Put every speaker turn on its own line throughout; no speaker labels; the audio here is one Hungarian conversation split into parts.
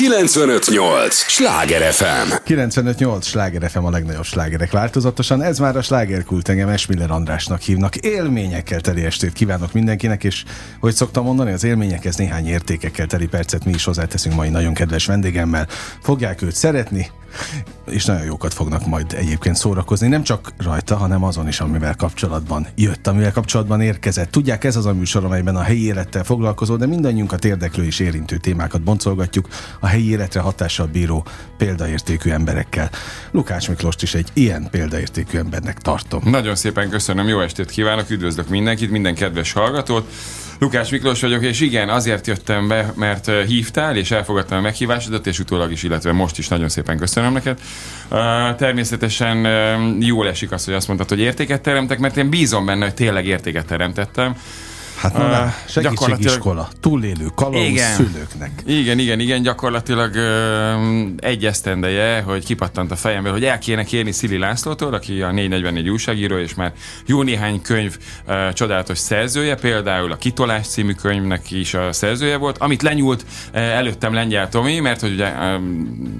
958! Sláger FM!
958! Sláger FM a legnagyobb slágerek változatosan. Ez már a slágerkult engem Esmiller Andrásnak hívnak. Élményekkel teli estét kívánok mindenkinek, és hogy szoktam mondani, az élményekhez néhány értékekkel teli percet mi is hozzáteszünk mai nagyon kedves vendégemmel. Fogják őt szeretni, és nagyon jókat fognak majd egyébként szórakozni, nem csak rajta, hanem azon is, amivel kapcsolatban jött, amivel kapcsolatban érkezett. Tudják, ez az a műsor, amelyben a helyi élettel foglalkozó, de mindannyiunkat érdeklő és érintő témákat boncolgatjuk a helyi életre hatással bíró példaértékű emberekkel. Lukács Miklóst is egy ilyen példaértékű embernek tartom.
Nagyon szépen köszönöm, jó estét kívánok, üdvözlök mindenkit, minden kedves hallgatót. Lukács Miklós vagyok, és igen, azért jöttem be, mert hívtál, és elfogadtam a meghívásodat, és utólag is, illetve most is nagyon szépen köszönöm neked. természetesen jól esik az, hogy azt mondtad, hogy értéket teremtek, mert én bízom benne, hogy tényleg értéket teremtettem.
Hát na, uh, segítségiskola, túlélő kalauz igen, szülőknek.
Igen, igen, igen, gyakorlatilag uh, egy esztendeje, hogy kipattant a fejembe, hogy el kéne kérni Szili Lászlótól, aki a 444 újságíró, és már jó néhány könyv uh, csodálatos szerzője, például a Kitolás című könyvnek is a szerzője volt, amit lenyúlt uh, előttem Lengyel Tomi, mert hogy ugye uh,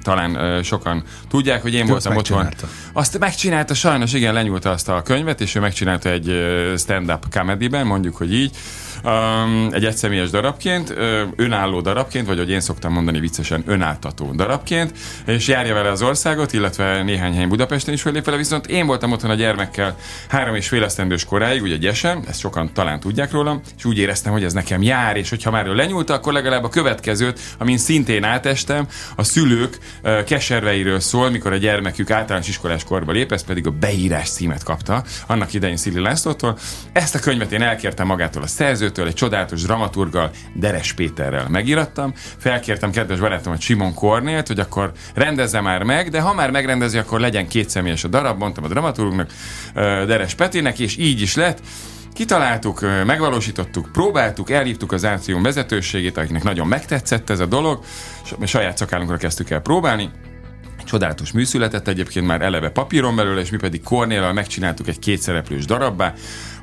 talán uh, sokan tudják, hogy én Te voltam otthon. Azt megcsinálta, sajnos igen, lenyúlta azt a könyvet, és ő megcsinálta egy stand-up comedy-ben, mondjuk, hogy így, um, egy egyszemélyes darabként, önálló darabként, vagy hogy én szoktam mondani viccesen, önáltató darabként, és járja vele az országot, illetve néhány helyen Budapesten is fölép vele, viszont én voltam otthon a gyermekkel három és fél esztendős koráig, ugye gyesen, ezt sokan talán tudják rólam, és úgy éreztem, hogy ez nekem jár, és hogyha már ő lenyúlta, akkor legalább a következőt, amin szintén átestem, a szülők keserveiről szól, mikor a gyermekük általános iskolás korba lép, ez pedig a beírás címet kapta, annak idején Szili Lászlótól. Ezt a könyvet én elkértem magától a szerzőt, szerzőtől, egy csodálatos dramaturgal, Deres Péterrel megirattam. Felkértem kedves barátomat Simon Kornélt, hogy akkor rendezze már meg, de ha már megrendezi, akkor legyen két személyes a darab, mondtam a dramaturgnak, Deres Petinek, és így is lett. Kitaláltuk, megvalósítottuk, próbáltuk, elhívtuk az átrium vezetőségét, akiknek nagyon megtetszett ez a dolog, saját szakállunkra kezdtük el próbálni, csodálatos műszületett egyébként már eleve papíron belőle, és mi pedig Kornéllal megcsináltuk egy kétszereplős darabbá.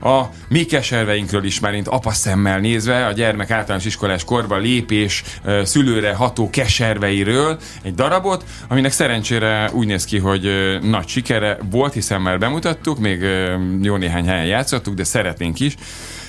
A mi keserveinkről is már mint apa szemmel nézve, a gyermek általános iskolás korba lépés szülőre ható keserveiről egy darabot, aminek szerencsére úgy néz ki, hogy nagy sikere volt, hiszen már bemutattuk, még jó néhány helyen játszottuk, de szeretnénk is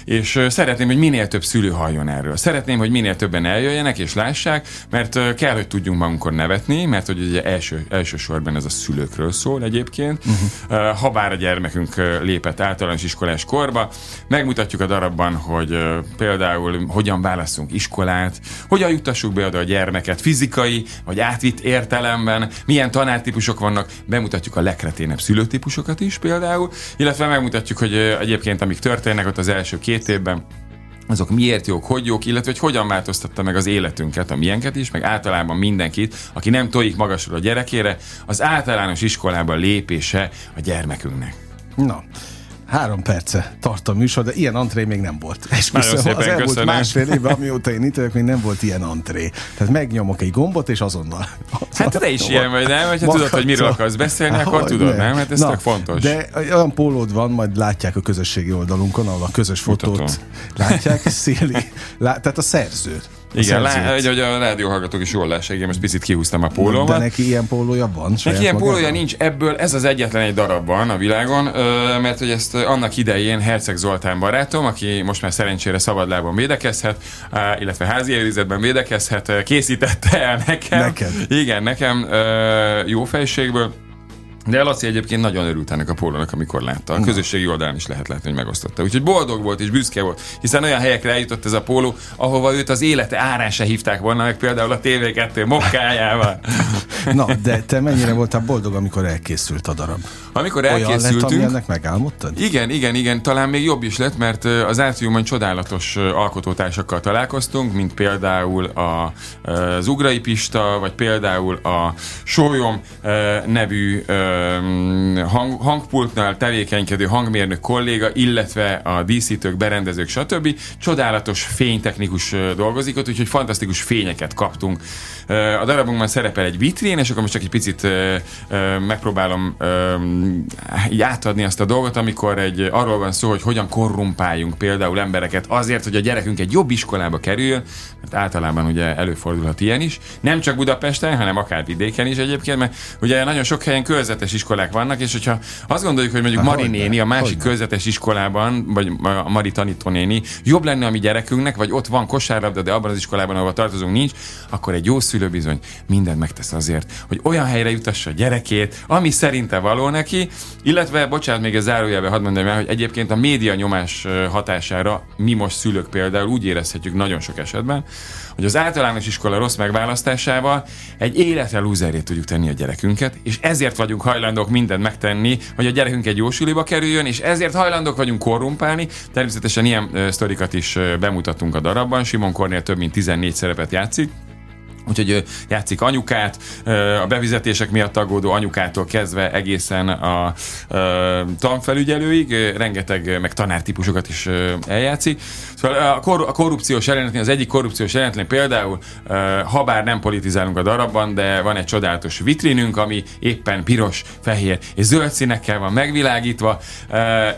és szeretném, hogy minél több szülő halljon erről. Szeretném, hogy minél többen eljöjjenek és lássák, mert kell, hogy tudjunk magunkon nevetni, mert hogy ugye első, elsősorban ez a szülőkről szól egyébként. Uh-huh. Ha bár a gyermekünk lépett általános iskolás korba, megmutatjuk a darabban, hogy például hogyan válaszunk iskolát, hogyan juttassuk be oda a gyermeket fizikai vagy átvitt értelemben, milyen tanártípusok vannak, bemutatjuk a legkreténebb szülőtípusokat is például, illetve megmutatjuk, hogy egyébként amik történnek ott az első két két évben, azok miért jók, hogy jók, illetve hogy hogyan változtatta meg az életünket, a miénket is, meg általában mindenkit, aki nem tojik magasról a gyerekére, az általános iskolában lépése a gyermekünknek.
Na, Három perce tart a műsor, de ilyen antré még nem volt.
És Nagyon szépen az elmúlt köszönöm.
másfél évben, amióta én itt vagyok, még nem volt ilyen antré. Tehát megnyomok egy gombot, és azonnal.
Hát te is ilyen vagy, nem? Hogyha tudod, hogy miről akarsz beszélni, hát, akkor tudod, nem? Hát ez tök fontos.
De olyan pólód van, majd látják a közösségi oldalunkon, ahol a közös fotót Mutatom. látják. Széli, lá, tehát a szerzőt.
Igen, lá, hogy, hogy a rádióhallgatók is jól lássák, én most picit kihúztam a pólómat.
De neki ilyen pólója van?
Neki ilyen pólója nincs, ebből ez az egyetlen egy darab van a világon, mert hogy ezt annak idején Herceg Zoltán barátom, aki most már szerencsére szabadlábon védekezhet, illetve házi őrizetben védekezhet, készítette el nekem.
Neked?
Igen, nekem jó fejségből de Laci egyébként nagyon örült ennek a pólónak, amikor látta. A közösségi oldalán is lehet látni, hogy megosztotta. Úgyhogy boldog volt és büszke volt, hiszen olyan helyekre eljutott ez a póló, ahova őt az élete árán se hívták volna, meg például a TV2 mokkájával.
Na, de te mennyire voltál boldog, amikor elkészült a darab?
Amikor elkészültünk...
Olyan lett, ennek megálmodtad?
Igen, igen, igen. Talán még jobb is lett, mert az átriumon csodálatos alkotótársakkal találkoztunk, mint például a, az Ugrai Pista, vagy például a Sólyom nevű hang, hangpultnál tevékenykedő hangmérnök kolléga, illetve a díszítők, berendezők, stb. Csodálatos fénytechnikus dolgozik ott, úgyhogy fantasztikus fényeket kaptunk. A darabunkban szerepel egy vitrín, elején, és akkor most csak egy picit megpróbálom így átadni azt a dolgot, amikor egy, arról van szó, hogy hogyan korrumpáljunk például embereket azért, hogy a gyerekünk egy jobb iskolába kerüljön, mert általában ugye előfordulhat ilyen is. Nem csak Budapesten, hanem akár vidéken is egyébként, mert ugye nagyon sok helyen körzetes iskolák vannak, és hogyha azt gondoljuk, hogy mondjuk Mari néni a másik körzetes iskolában, vagy a Mari tanítónéni jobb lenne a mi gyerekünknek, vagy ott van kosárlabda, de abban az iskolában, ahol tartozunk, nincs, akkor egy jó szülő bizony mindent megtesz azért, hogy olyan helyre jutassa a gyerekét, ami szerinte való neki, illetve, bocsánat, még a zárójelbe hadd mondjam el, hogy egyébként a média nyomás hatására mi most szülők például úgy érezhetjük nagyon sok esetben, hogy az általános iskola rossz megválasztásával egy életre lúzerét tudjuk tenni a gyerekünket, és ezért vagyunk hajlandók mindent megtenni, hogy a gyerekünk egy jó suliba kerüljön, és ezért hajlandók vagyunk korrumpálni. Természetesen ilyen uh, sztorikat is uh, bemutattunk a darabban. Simon Kornél több mint 14 szerepet játszik, Úgyhogy játszik anyukát, a bevizetések miatt aggódó anyukától kezdve egészen a, a tanfelügyelőig, rengeteg meg tanártípusokat is eljátszik. Szóval a, kor, a korrupciós jelenetnél, az egyik korrupciós jelenetnél például, ha bár nem politizálunk a darabban, de van egy csodálatos vitrinünk, ami éppen piros, fehér és zöld színekkel van megvilágítva,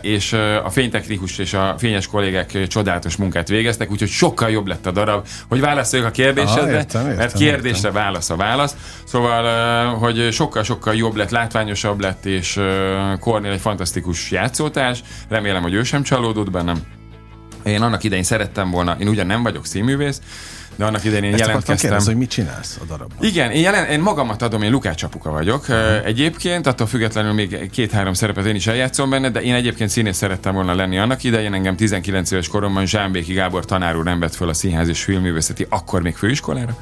és a fénytechnikus és a fényes kollégák csodálatos munkát végeztek, úgyhogy sokkal jobb lett a darab, hogy válaszoljuk a kérdésedre, mert kérdésre válasz a válasz. Szóval, hogy sokkal-sokkal jobb lett, látványosabb lett, és Kornél egy fantasztikus játszótás. Remélem, hogy ő sem csalódott bennem. Én annak idején szerettem volna, én ugyan nem vagyok színművész, de annak idején én Ezt jelentkeztem. Kérdez,
hogy mit csinálsz a darabban?
Igen, én, jelen, én magamat adom, én Lukács apuka vagyok. Uh-huh. Egyébként, attól függetlenül még két-három szerepet én is eljátszom benne, de én egyébként színész szerettem volna lenni annak idején. Engem 19 éves koromban Zsámbéki Gábor tanár úr nem vett föl a Színház és Filmművészeti, akkor még főiskolára.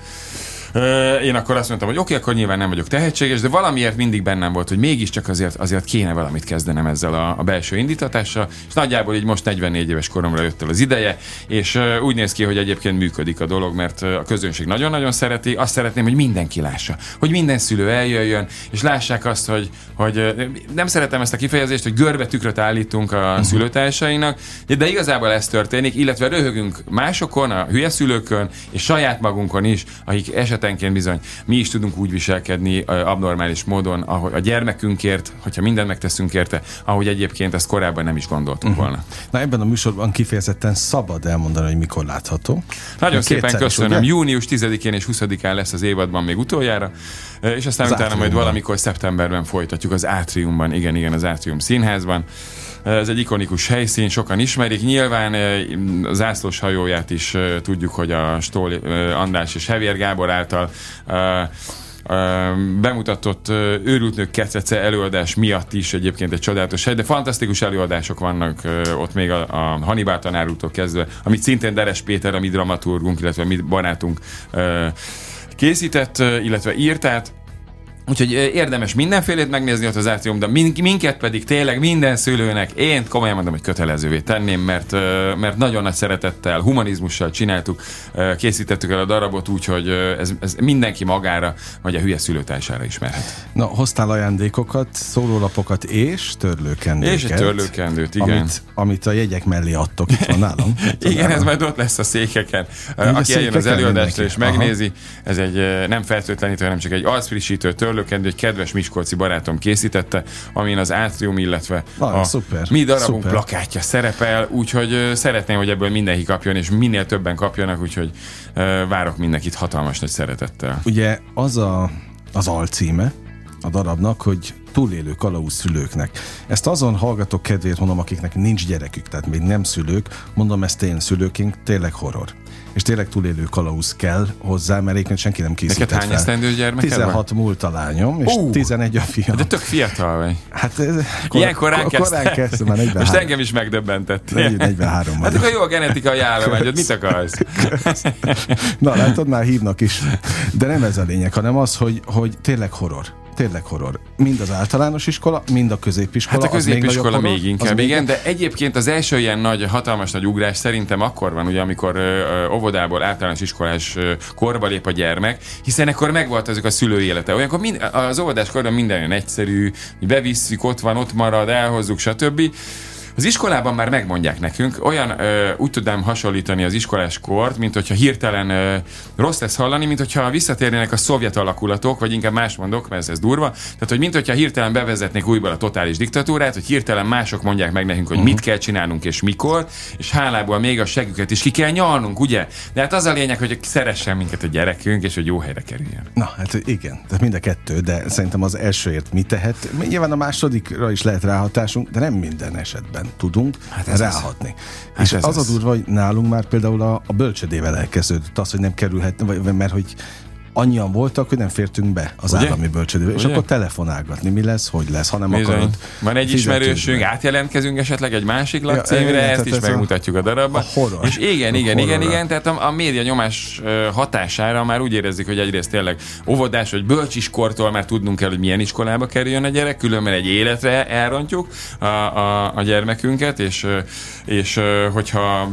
Én akkor azt mondtam, hogy oké, okay, akkor nyilván nem vagyok tehetséges, de valamiért mindig bennem volt, hogy mégiscsak azért, azért kéne valamit kezdenem ezzel a, a belső indítatással, és nagyjából így most 44 éves koromra jött el az ideje, és úgy néz ki, hogy egyébként működik a dolog, mert a közönség nagyon-nagyon szereti, azt szeretném, hogy mindenki lássa, hogy minden szülő eljöjjön, és lássák azt, hogy, hogy nem szeretem ezt a kifejezést, hogy görbe tükröt állítunk a uh-huh. szülőtársainak, de igazából ez történik, illetve röhögünk másokon, a hülye szülőkön, és saját magunkon is, akik esetleg esetenként bizony mi is tudunk úgy viselkedni abnormális módon, ahogy a gyermekünkért, hogyha mindent megteszünk érte, ahogy egyébként ezt korábban nem is gondoltunk uh-huh. volna.
Na ebben a műsorban kifejezetten szabad elmondani, hogy mikor látható.
Nagyon szépen köszönöm. Ugye? Június 10-én és 20-án lesz az évadban még utoljára, és aztán az utána majd valamikor szeptemberben folytatjuk az Átriumban, igen, igen, az Átrium színházban. Ez egy ikonikus helyszín, sokan ismerik. Nyilván az ászlós hajóját is tudjuk, hogy a Stól András és Hevér Gábor által bemutatott őrült nők kecece előadás miatt is egyébként egy csodálatos hely, de fantasztikus előadások vannak ott még a, a Hannibal tanárútól kezdve, amit szintén Deres Péter, a mi dramaturgunk, illetve mi barátunk készített, illetve írt át. Úgyhogy érdemes mindenfélét megnézni ott az átrium, de minket pedig tényleg minden szülőnek én komolyan mondom, hogy kötelezővé tenném, mert, mert nagyon nagy szeretettel, humanizmussal csináltuk, készítettük el a darabot, úgyhogy ez, ez mindenki magára, vagy a hülye szülőtársára ismerhet.
Na, hoztál ajándékokat, szórólapokat és törlőkendőket.
És egy törlőkendőt, igen.
Amit, amit a jegyek mellé adtok, itt van nálam.
igen, nálam. ez majd ott lesz a székeken. Aki a székeken eljön az előadásra és megnézi, Aha. ez egy nem feltöltlenítő, hanem csak egy arcfrissítő törlő törlőkendő egy kedves Miskolci barátom készítette, amin az átrium, illetve
ah, a szuper,
mi darabunk szuper. plakátja szerepel, úgyhogy szeretném, hogy ebből mindenki kapjon, és minél többen kapjanak, úgyhogy várok mindenkit hatalmas nagy szeretettel.
Ugye az a, az alcíme a darabnak, hogy túlélő kalauz szülőknek. Ezt azon hallgatok kedvéért mondom, akiknek nincs gyerekük, tehát még nem szülők, mondom ezt én szülőként, tényleg horror és tényleg túlélő kalauz kell hozzá, mert egyébként senki nem készített
Neked hány esztendő gyermeked
16 van? múlt a lányom, és uh, 11 a fiam.
De tök fiatal vagy.
Hát ez,
kor, Ilyen korán, kor,
korán kezdtem, már 43.
Most engem is megdöbbentett.
43
Hát akkor jó a genetikai állományod, mit akarsz?
Na, látod, már hívnak is. De nem ez a lényeg, hanem az, hogy, hogy tényleg horror tényleg horror. Mind az általános iskola, mind a középiskola.
Hát a középiskola még, még inkább, igen, de egyébként az első ilyen nagy, hatalmas nagy ugrás szerintem akkor van, ugye, amikor ö, óvodából általános iskolás ö, korba lép a gyermek, hiszen akkor megvolt azok a szülői élete. Olyankor mind, az óvodás korban minden olyan egyszerű, bevisszük, ott van, ott marad, elhozzuk, stb. Az iskolában már megmondják nekünk, olyan ö, úgy tudnám hasonlítani az iskolás kort, mint hogyha hirtelen ö, rossz lesz hallani, mint hogyha visszatérnének a szovjet alakulatok, vagy inkább más mondok, mert ez, ez durva. Tehát, hogy mint hogyha hirtelen bevezetnék újból a totális diktatúrát, hogy hirtelen mások mondják meg nekünk, hogy uh-huh. mit kell csinálnunk és mikor, és hálából még a següket is ki kell nyalnunk, ugye? De hát az a lényeg, hogy szeressen minket a gyerekünk, és hogy jó helyre kerüljön.
Na, hát igen, tehát mind a kettő, de szerintem az elsőért mi tehet. Nyilván a másodikra is lehet ráhatásunk, de nem minden esetben tudunk hát ez ráhatni. Hát és ez az, az a durva, hogy nálunk már például a, a bölcsödével elkezdődött az, hogy nem kerülhet, vagy, mert hogy annyian voltak, hogy nem fértünk be az Ugye? állami bölcsödébe. És akkor telefonálgatni, mi lesz, hogy lesz, ha nem Bizony. akarod.
Van egy ismerősünk, átjelentkezünk esetleg egy másik lakcímre, ja, ezt is megmutatjuk a, a darabban. A horror. És igen, igen, a igen, igen, tehát a, a média nyomás hatására már úgy érezzük, hogy egyrészt tényleg óvodás vagy bölcsiskortól már tudnunk kell, hogy milyen iskolába kerüljön a gyerek, különben egy életre elrontjuk a, a, a gyermekünket, és, és hogyha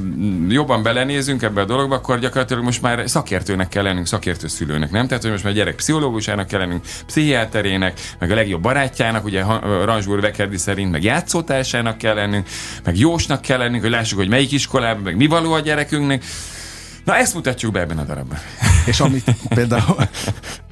jobban belenézünk ebbe a dologba, akkor gyakorlatilag most már szakértőnek kell lennünk, szakértő szülőnek nem? Tehát, hogy most már gyerek pszichológusának kell lennünk, pszichiáterének, meg a legjobb barátjának, ugye Ranzsúr Vekerdi szerint, meg játszótársának kell lennünk, meg jósnak kell lennünk, hogy lássuk, hogy melyik iskolában, meg mi való a gyerekünknek. Na ezt mutatjuk be ebben a darabban.
És amit például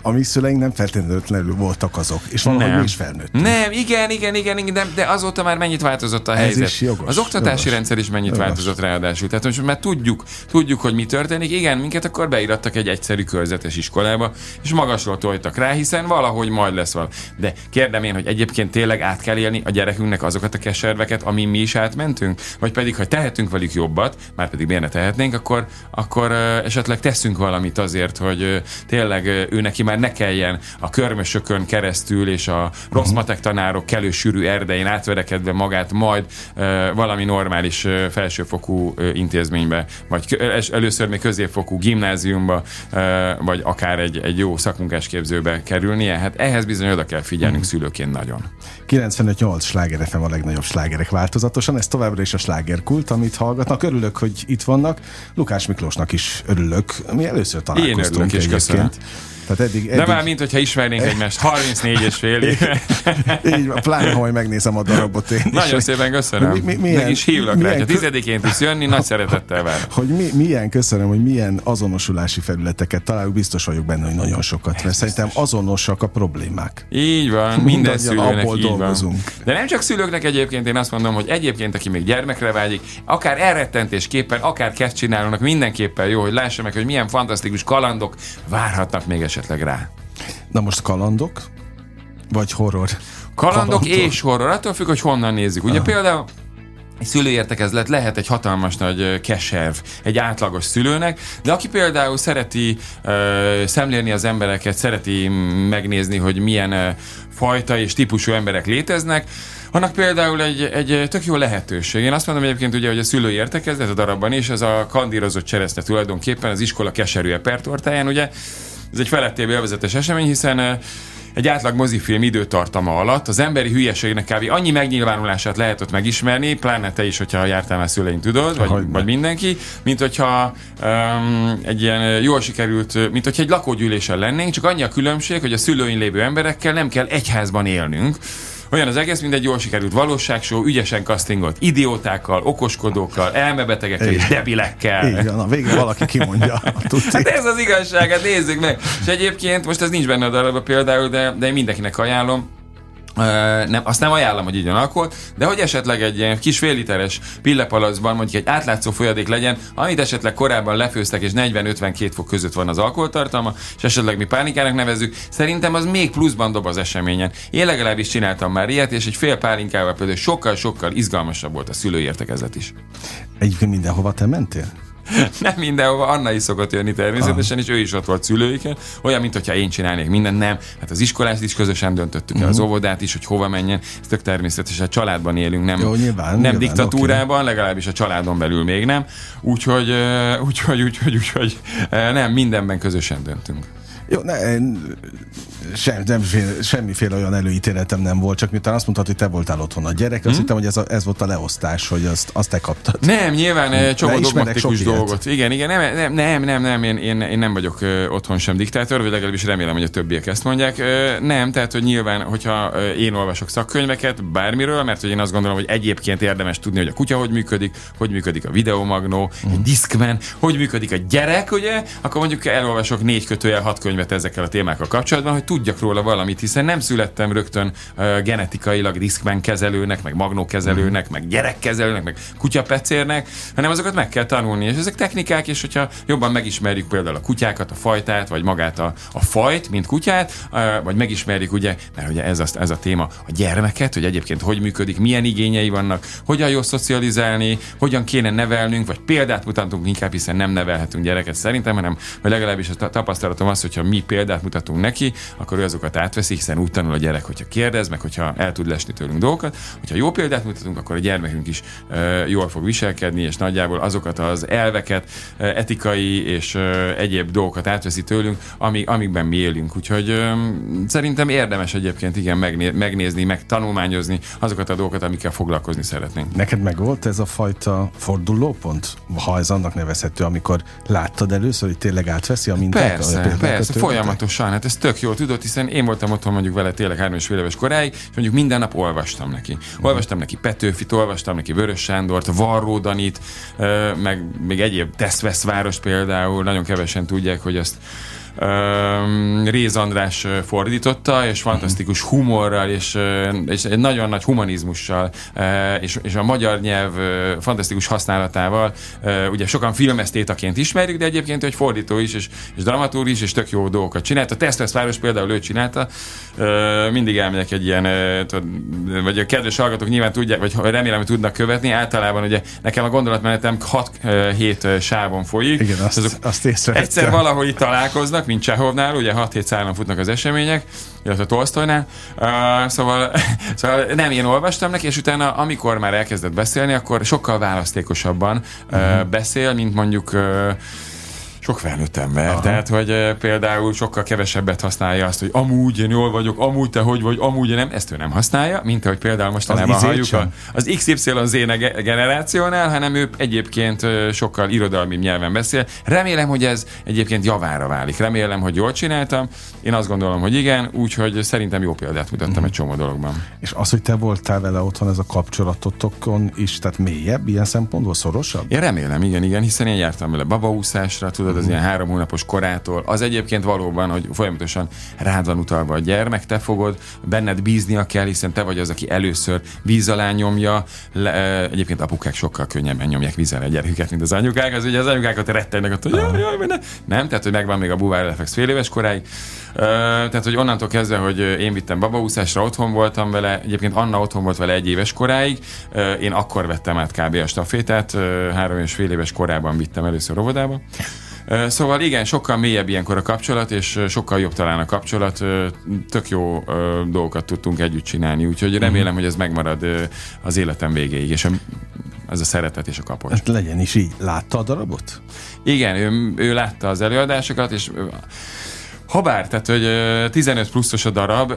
a mi szüleink nem feltétlenül voltak azok, és valahogy nem. mi is felnőttünk.
Nem, igen, igen, igen, igen de, de azóta már mennyit változott a Ez helyzet.
Is jogos,
az oktatási jogos. rendszer is mennyit jogos. változott ráadásul. Tehát most már tudjuk, tudjuk, hogy mi történik. Igen, minket akkor beirattak egy egyszerű körzetes iskolába, és magasról tojtak rá, hiszen valahogy majd lesz val. De kérdem én, hogy egyébként tényleg át kell élni a gyerekünknek azokat a keserveket, ami mi is átmentünk? Vagy pedig, ha tehetünk velük jobbat, már pedig miért ne tehetnénk, akkor, akkor esetleg teszünk valamit azért, hogy tényleg ő neki már ne kelljen a körmösökön keresztül és a rossz uh-huh. matek tanárok kelő sűrű erdején átverekedve magát majd valami normális felsőfokú intézménybe, vagy először még középfokú gimnáziumba, vagy akár egy, egy jó szakmunkásképzőbe kerülnie. Hát ehhez bizony oda kell figyelnünk uh-huh. szülőként nagyon.
95-8 sláger FM a legnagyobb slágerek változatosan, ez továbbra is a slágerkult, amit hallgatnak. Örülök, hogy itt vannak. Lukás Miklósnak is örülök. Mi először találkoztunk Én örülök és köszönöm.
Tehát eddig, eddig... De már mint hogyha ismernénk egymást 34 és fél.
Így van, pláne, ha majd megnézem a darabot én
Nagyon is. szépen köszönöm. Mi, mi, milyen, Meg is hívlak milyen, rá, ha tizedikén tudsz jönni, nagy szeretettel vár.
Hogy mi, milyen, köszönöm, hogy milyen azonosulási felületeket találjuk, biztos vagyok benne, hogy nagyon sokat. Mert szerintem azonosak a problémák.
Így van, minden szülőnek így dolgozunk. van. De nem csak szülőknek egyébként, én azt mondom, hogy egyébként, aki még gyermekre vágyik, akár elrettentésképpen, akár kezd csinálnak, mindenképpen jó, hogy lássa meg, hogy milyen fantasztikus kalandok várhatnak még esetleg rá.
Na most kalandok? Vagy horror?
Kalandok Kalandor. és horror, attól függ, hogy honnan nézzük. Ugye ah. például szülőértekezlet lehet egy hatalmas nagy keserv egy átlagos szülőnek, de aki például szereti uh, szemlélni az embereket, szereti megnézni, hogy milyen uh, fajta és típusú emberek léteznek, annak például egy, egy tök jó lehetőség. Én azt mondom egyébként ugye, hogy a szülői értekezlet a darabban is, ez a kandírozott cseresznye tulajdonképpen az iskola keserű epertortáján, ugye ez egy felettébb élvezetes esemény, hiszen egy átlag mozifilm időtartama alatt az emberi hülyeségnek kb. annyi megnyilvánulását lehet ott megismerni, pláne te is, hogyha jártál már szüleink, tudod, vagy, vagy mindenki, mint hogyha um, egy ilyen jól sikerült, mint hogyha egy lakógyűlésen lennénk, csak annyi a különbség, hogy a szülőin lévő emberekkel nem kell egyházban élnünk, olyan az egész, mint egy jól sikerült valóságshow, ügyesen castingolt idiótákkal, okoskodókkal, elmebetegekkel és debilekkel.
Így van, végre valaki kimondja.
hát ez az igazság, hát nézzük meg. És egyébként, most ez nincs benne a darabban például, de, de én mindenkinek ajánlom, nem, azt nem ajánlom, hogy van akkor, de hogy esetleg egy ilyen kis fél literes pillepalacban mondjuk egy átlátszó folyadék legyen, amit esetleg korábban lefőztek, és 40-52 fok között van az alkoholtartalma, és esetleg mi pálinkának nevezzük, szerintem az még pluszban dob az eseményen. Én legalábbis csináltam már ilyet, és egy fél pálinkával például sokkal-sokkal izgalmasabb volt a szülőértekezet is.
Egyébként mindenhova te mentél?
nem mindenhova, Anna is szokott jönni természetesen, és ő is ott volt szülőikkel. Olyan, mint hogyha én csinálnék mindent, nem. Hát az iskolát is közösen döntöttük el, uh-huh. az mhm. óvodát is, hogy hova menjen. Ez tök természetes, a családban élünk, nem,
Jó, nyilván,
nem
nyilván,
diktatúrában, okay. legalábbis a családon belül még nem. Úgyhogy, úgyhogy, úgyhogy, úgyhogy nem, mindenben közösen döntünk.
Jó, ne, Sem, nem, semmiféle olyan előítéletem nem volt, csak miután azt mondtad, hogy te voltál otthon a gyerek, hmm? azt hittem, hogy ez, a, ez volt a leosztás, hogy azt, azt te kaptad.
Nem, nyilván csomó dogmatikus dolgot. Igen, igen, nem, nem, nem, nem, nem én, én, én nem vagyok otthon sem diktátor, vagy legalábbis remélem, hogy a többiek ezt mondják. Nem, tehát, hogy nyilván, hogyha én olvasok szakkönyveket bármiről, mert hogy én azt gondolom, hogy egyébként érdemes tudni, hogy a kutya hogy működik, hogy működik a videomagnó, uh-huh. egy diszkmen, hogy működik a gyerek, ugye, akkor mondjuk elolvasok négy kötőjel hat könyvet ezekkel a témákkal kapcsolatban, hogy tudjak róla valamit, hiszen nem születtem rögtön uh, genetikailag diszkmen kezelőnek, meg magnó kezelőnek, uh-huh. meg gyerekkezelőnek, meg kutyapecérnek, hanem azokat meg kell tanulni, és ezek technikák, és hogyha jobban megismerjük például a kutyákat, a fajtát, vagy magát a, a fajt, mint kutyát, uh, vagy megismerjük ugye, mert ugye ez, az, ez a téma, a gyermeket, hogy egyébként hogy működik, milyen igényei vannak, hogyan jó szocializálni, hogyan kéne nevelnünk, vagy példát mutatunk inkább, hiszen nem nevelhetünk gyereket szerintem, hanem vagy legalábbis a tapasztalatom az, hogyha mi példát mutatunk neki, akkor ő azokat átveszi, hiszen úgy tanul a gyerek, hogyha kérdez, meg hogyha el tud lesni tőlünk dolgokat. Hogyha jó példát mutatunk, akkor a gyermekünk is uh, jól fog viselkedni, és nagyjából azokat az elveket, uh, etikai és uh, egyéb dolgokat átveszi tőlünk, amik, amikben mi élünk. Úgyhogy um, szerintem érdemes egyébként igen megné- megnézni, meg tanulmányozni azokat a dolgokat, amikkel foglalkozni szeretnénk.
Neked meg volt ez a fajta fordulópont, ha ez annak nevezhető, amikor láttad először, hogy tényleg átveszi a mintát?
Persze, a persze, folyamatosan. Hát ez tök jó, tudod, hiszen én voltam otthon mondjuk vele tényleg három és fél éves koráig, és mondjuk minden nap olvastam neki. Olvastam neki Petőfit, olvastam neki Vörös Sándort, Varró Danit, meg még egyéb Teszveszváros például, nagyon kevesen tudják, hogy azt Réz András fordította, és fantasztikus humorral, és, és egy nagyon nagy humanizmussal, és, és a magyar nyelv fantasztikus használatával. Ugye sokan filmesztétaként ismerjük, de egyébként egy fordító is, és, és dramatúr is, és tök jó dolgokat csinált. A Teszteszváros például ő csinálta. Mindig elmegyek egy ilyen, vagy a kedves hallgatók nyilván tudják, vagy remélem, hogy tudnak követni. Általában ugye nekem a gondolatmenetem 6-7 sávon folyik.
Igen, azt, azt
Egyszer valahol itt találkoznak, futnak, mint Csehovnál, ugye 6-7 szálon futnak az események, illetve Tolstoynál. Uh, szóval, szóval nem én olvastam neki, és utána, amikor már elkezdett beszélni, akkor sokkal választékosabban uh, uh-huh. beszél, mint mondjuk uh, sok felnőtt ember. Aha. Tehát, hogy e, például sokkal kevesebbet használja azt, hogy amúgy én jól vagyok, amúgy te hogy vagy, amúgy nem, ezt ő nem használja, mint ahogy például mostanában az halljuk a, az XYZ generációnál, hanem ő egyébként e, sokkal irodalmi nyelven beszél. Remélem, hogy ez egyébként javára válik. Remélem, hogy jól csináltam. Én azt gondolom, hogy igen, úgyhogy szerintem jó példát mutattam mm. egy csomó dologban.
És az, hogy te voltál vele otthon, ez a kapcsolatotokon is, tehát mélyebb, ilyen szempontból szorosabb?
Én remélem, igen, igen, hiszen én jártam vele babaúszásra, tudod, tudod, az ilyen három hónapos korától, az egyébként valóban, hogy folyamatosan rád van utalva a gyermek, te fogod, benned bíznia kell, hiszen te vagy az, aki először víz alá nyomja. Le, egyébként apukák sokkal könnyebben nyomják víz alá a gyereküket, mint az anyukák. Az ugye az anyukákat rettegnek, hogy jaj, jaj, ne. nem, tehát hogy megvan még a buvár reflex fél éves koráig. Tehát, hogy onnantól kezdve, hogy én vittem babaúszásra, otthon voltam vele, egyébként Anna otthon volt vele egy éves koráig, én akkor vettem át kb. a stafétát, három és fél éves korában vittem először óvodába. Szóval igen, sokkal mélyebb ilyenkor a kapcsolat, és sokkal jobb talán a kapcsolat. Tök jó dolgokat tudtunk együtt csinálni, úgyhogy mhm. remélem, hogy ez megmarad az életem végéig, és ez a szeretet és a kapocs. Hát
legyen is így. Látta a darabot?
Igen, ő, ő látta az előadásokat, és Habár, tehát hogy 15 pluszos a darab,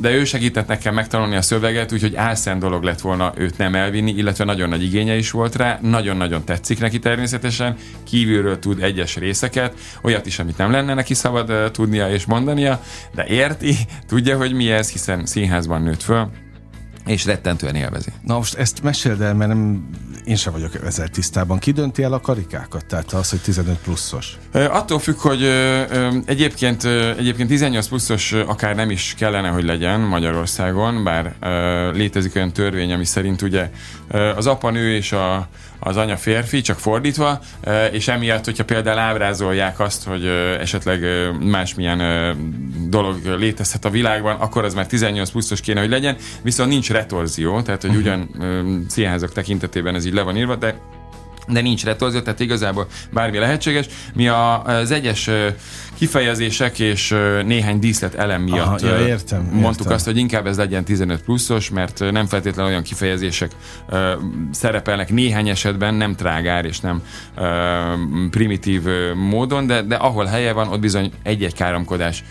de ő segített nekem megtanulni a szöveget, úgyhogy álszent dolog lett volna őt nem elvinni, illetve nagyon nagy igénye is volt rá, nagyon-nagyon tetszik neki természetesen, kívülről tud egyes részeket, olyat is, amit nem lenne neki szabad tudnia és mondania, de érti, tudja, hogy mi ez, hiszen színházban nőtt föl, és rettentően élvezi.
Na most ezt meséld el, mert nem, én sem vagyok ezzel tisztában. Ki dönti el a karikákat? Tehát az, hogy 15 pluszos?
Attól függ, hogy egyébként, egyébként 18 pluszos akár nem is kellene, hogy legyen Magyarországon, bár létezik olyan törvény, ami szerint ugye az apa nő és a, az anya férfi, csak fordítva, és emiatt, hogyha például ábrázolják azt, hogy esetleg másmilyen dolog létezhet a világban, akkor az már 18 pluszos kéne, hogy legyen, viszont nincs retorzió, tehát hogy mhm. ugyan színházak tekintetében ez így le van írva, de de nincs retorzió, tehát igazából bármi lehetséges. Mi a, az egyes kifejezések és néhány díszlet elem miatt
Aha, ja, értem,
mondtuk
értem.
azt, hogy inkább ez legyen 15 pluszos, mert nem feltétlenül olyan kifejezések uh, szerepelnek néhány esetben, nem trágár és nem uh, primitív módon, de, de ahol helye van, ott bizony egy-egy káromkodás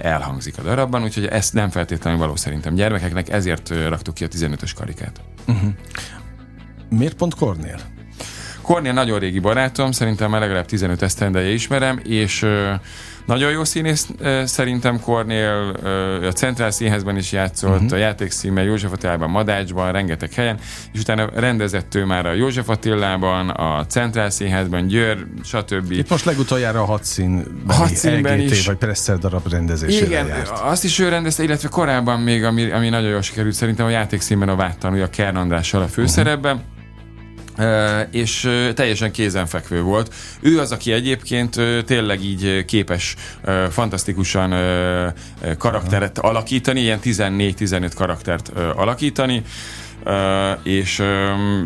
elhangzik a darabban, úgyhogy ezt nem feltétlenül való szerintem gyermekeknek, ezért raktuk ki a 15-ös karikát. Uh-huh.
Miért pont Kornél?
Kornél nagyon régi barátom, szerintem már legalább 15 esztendeje ismerem, és nagyon jó színész szerintem Kornél, a Centrál Színházban is játszott, uh-huh. a játékszínben, József Attilában, Madácsban, rengeteg helyen, és utána rendezett ő már a József Attilában, a Centrál Színházban, Győr, stb.
Itt most legutoljára a hat színben,
hat színben
LGT,
is.
vagy Presser darab rendezésére
Igen,
járt.
azt is ő rendezte, illetve korábban még, ami, ami nagyon jól sikerült, szerintem a játékszínben a Váttanúja Kern Andrással a főszerepben. Uh-huh Uh, és teljesen kézenfekvő volt. Ő az, aki egyébként tényleg így képes fantasztikusan karakteret alakítani, ilyen 14-15 karaktert alakítani, és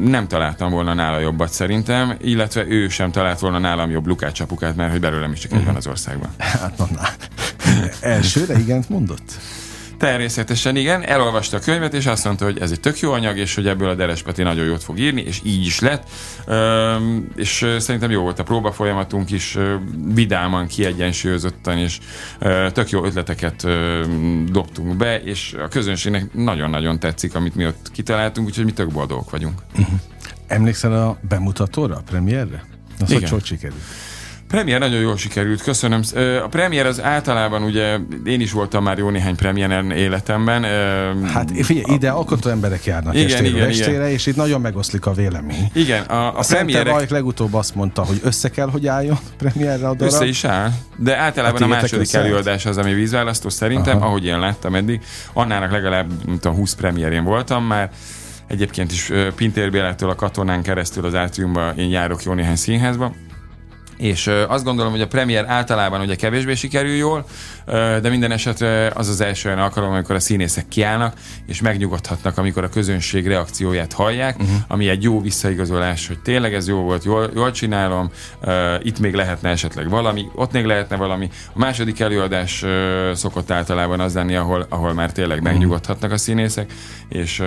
nem találtam volna nála jobbat szerintem, illetve ő sem talált volna nálam jobb Lukács apukát, mert hogy belőlem is csak egy van az országban.
Hát, na, na. Elsőre igent mondott?
Természetesen igen, elolvasta a könyvet, és azt mondta, hogy ez egy tök jó anyag, és hogy ebből a Deres Peti nagyon jót fog írni, és így is lett. Üm, és szerintem jó volt a próba folyamatunk is, vidáman, kiegyensúlyozottan, és tök jó ötleteket dobtunk be, és a közönségnek nagyon-nagyon tetszik, amit mi ott kitaláltunk, úgyhogy mi tök boldogok vagyunk. Uh-huh.
Emlékszel a bemutatóra, a premierre? Az
Igen.
hogy sikerült?
Premier nagyon jól sikerült, köszönöm. A premier az általában ugye, én is voltam már jó néhány premieren életemben.
Hát figyelj, ide alkotó emberek járnak
Igen,
estéről
igen,
estére,
igen.
és itt nagyon megoszlik a vélemény.
Igen, a, a
A
premierek
Rajk legutóbb azt mondta, hogy össze kell, hogy álljon premierre a darab.
össze is áll, de általában
Hát
a második
összeállt?
előadás az, ami vízválasztó szerintem,
Aha.
ahogy én láttam eddig. Annának legalább, nem tudom, 20 premierén voltam már. Egyébként is Pintér Bélától a katonán keresztül az átriumba én járok jó néhány színházba. És azt gondolom, hogy a premier általában ugye kevésbé sikerül jól, de minden esetre az az első olyan alkalom, amikor a színészek kiállnak, és megnyugodhatnak, amikor a közönség reakcióját hallják, uh-huh. ami egy jó visszaigazolás, hogy tényleg ez jó volt, jól, jól csinálom, itt még lehetne esetleg valami, ott még lehetne valami. A második előadás szokott általában az lenni, ahol, ahol már tényleg megnyugodhatnak a színészek, és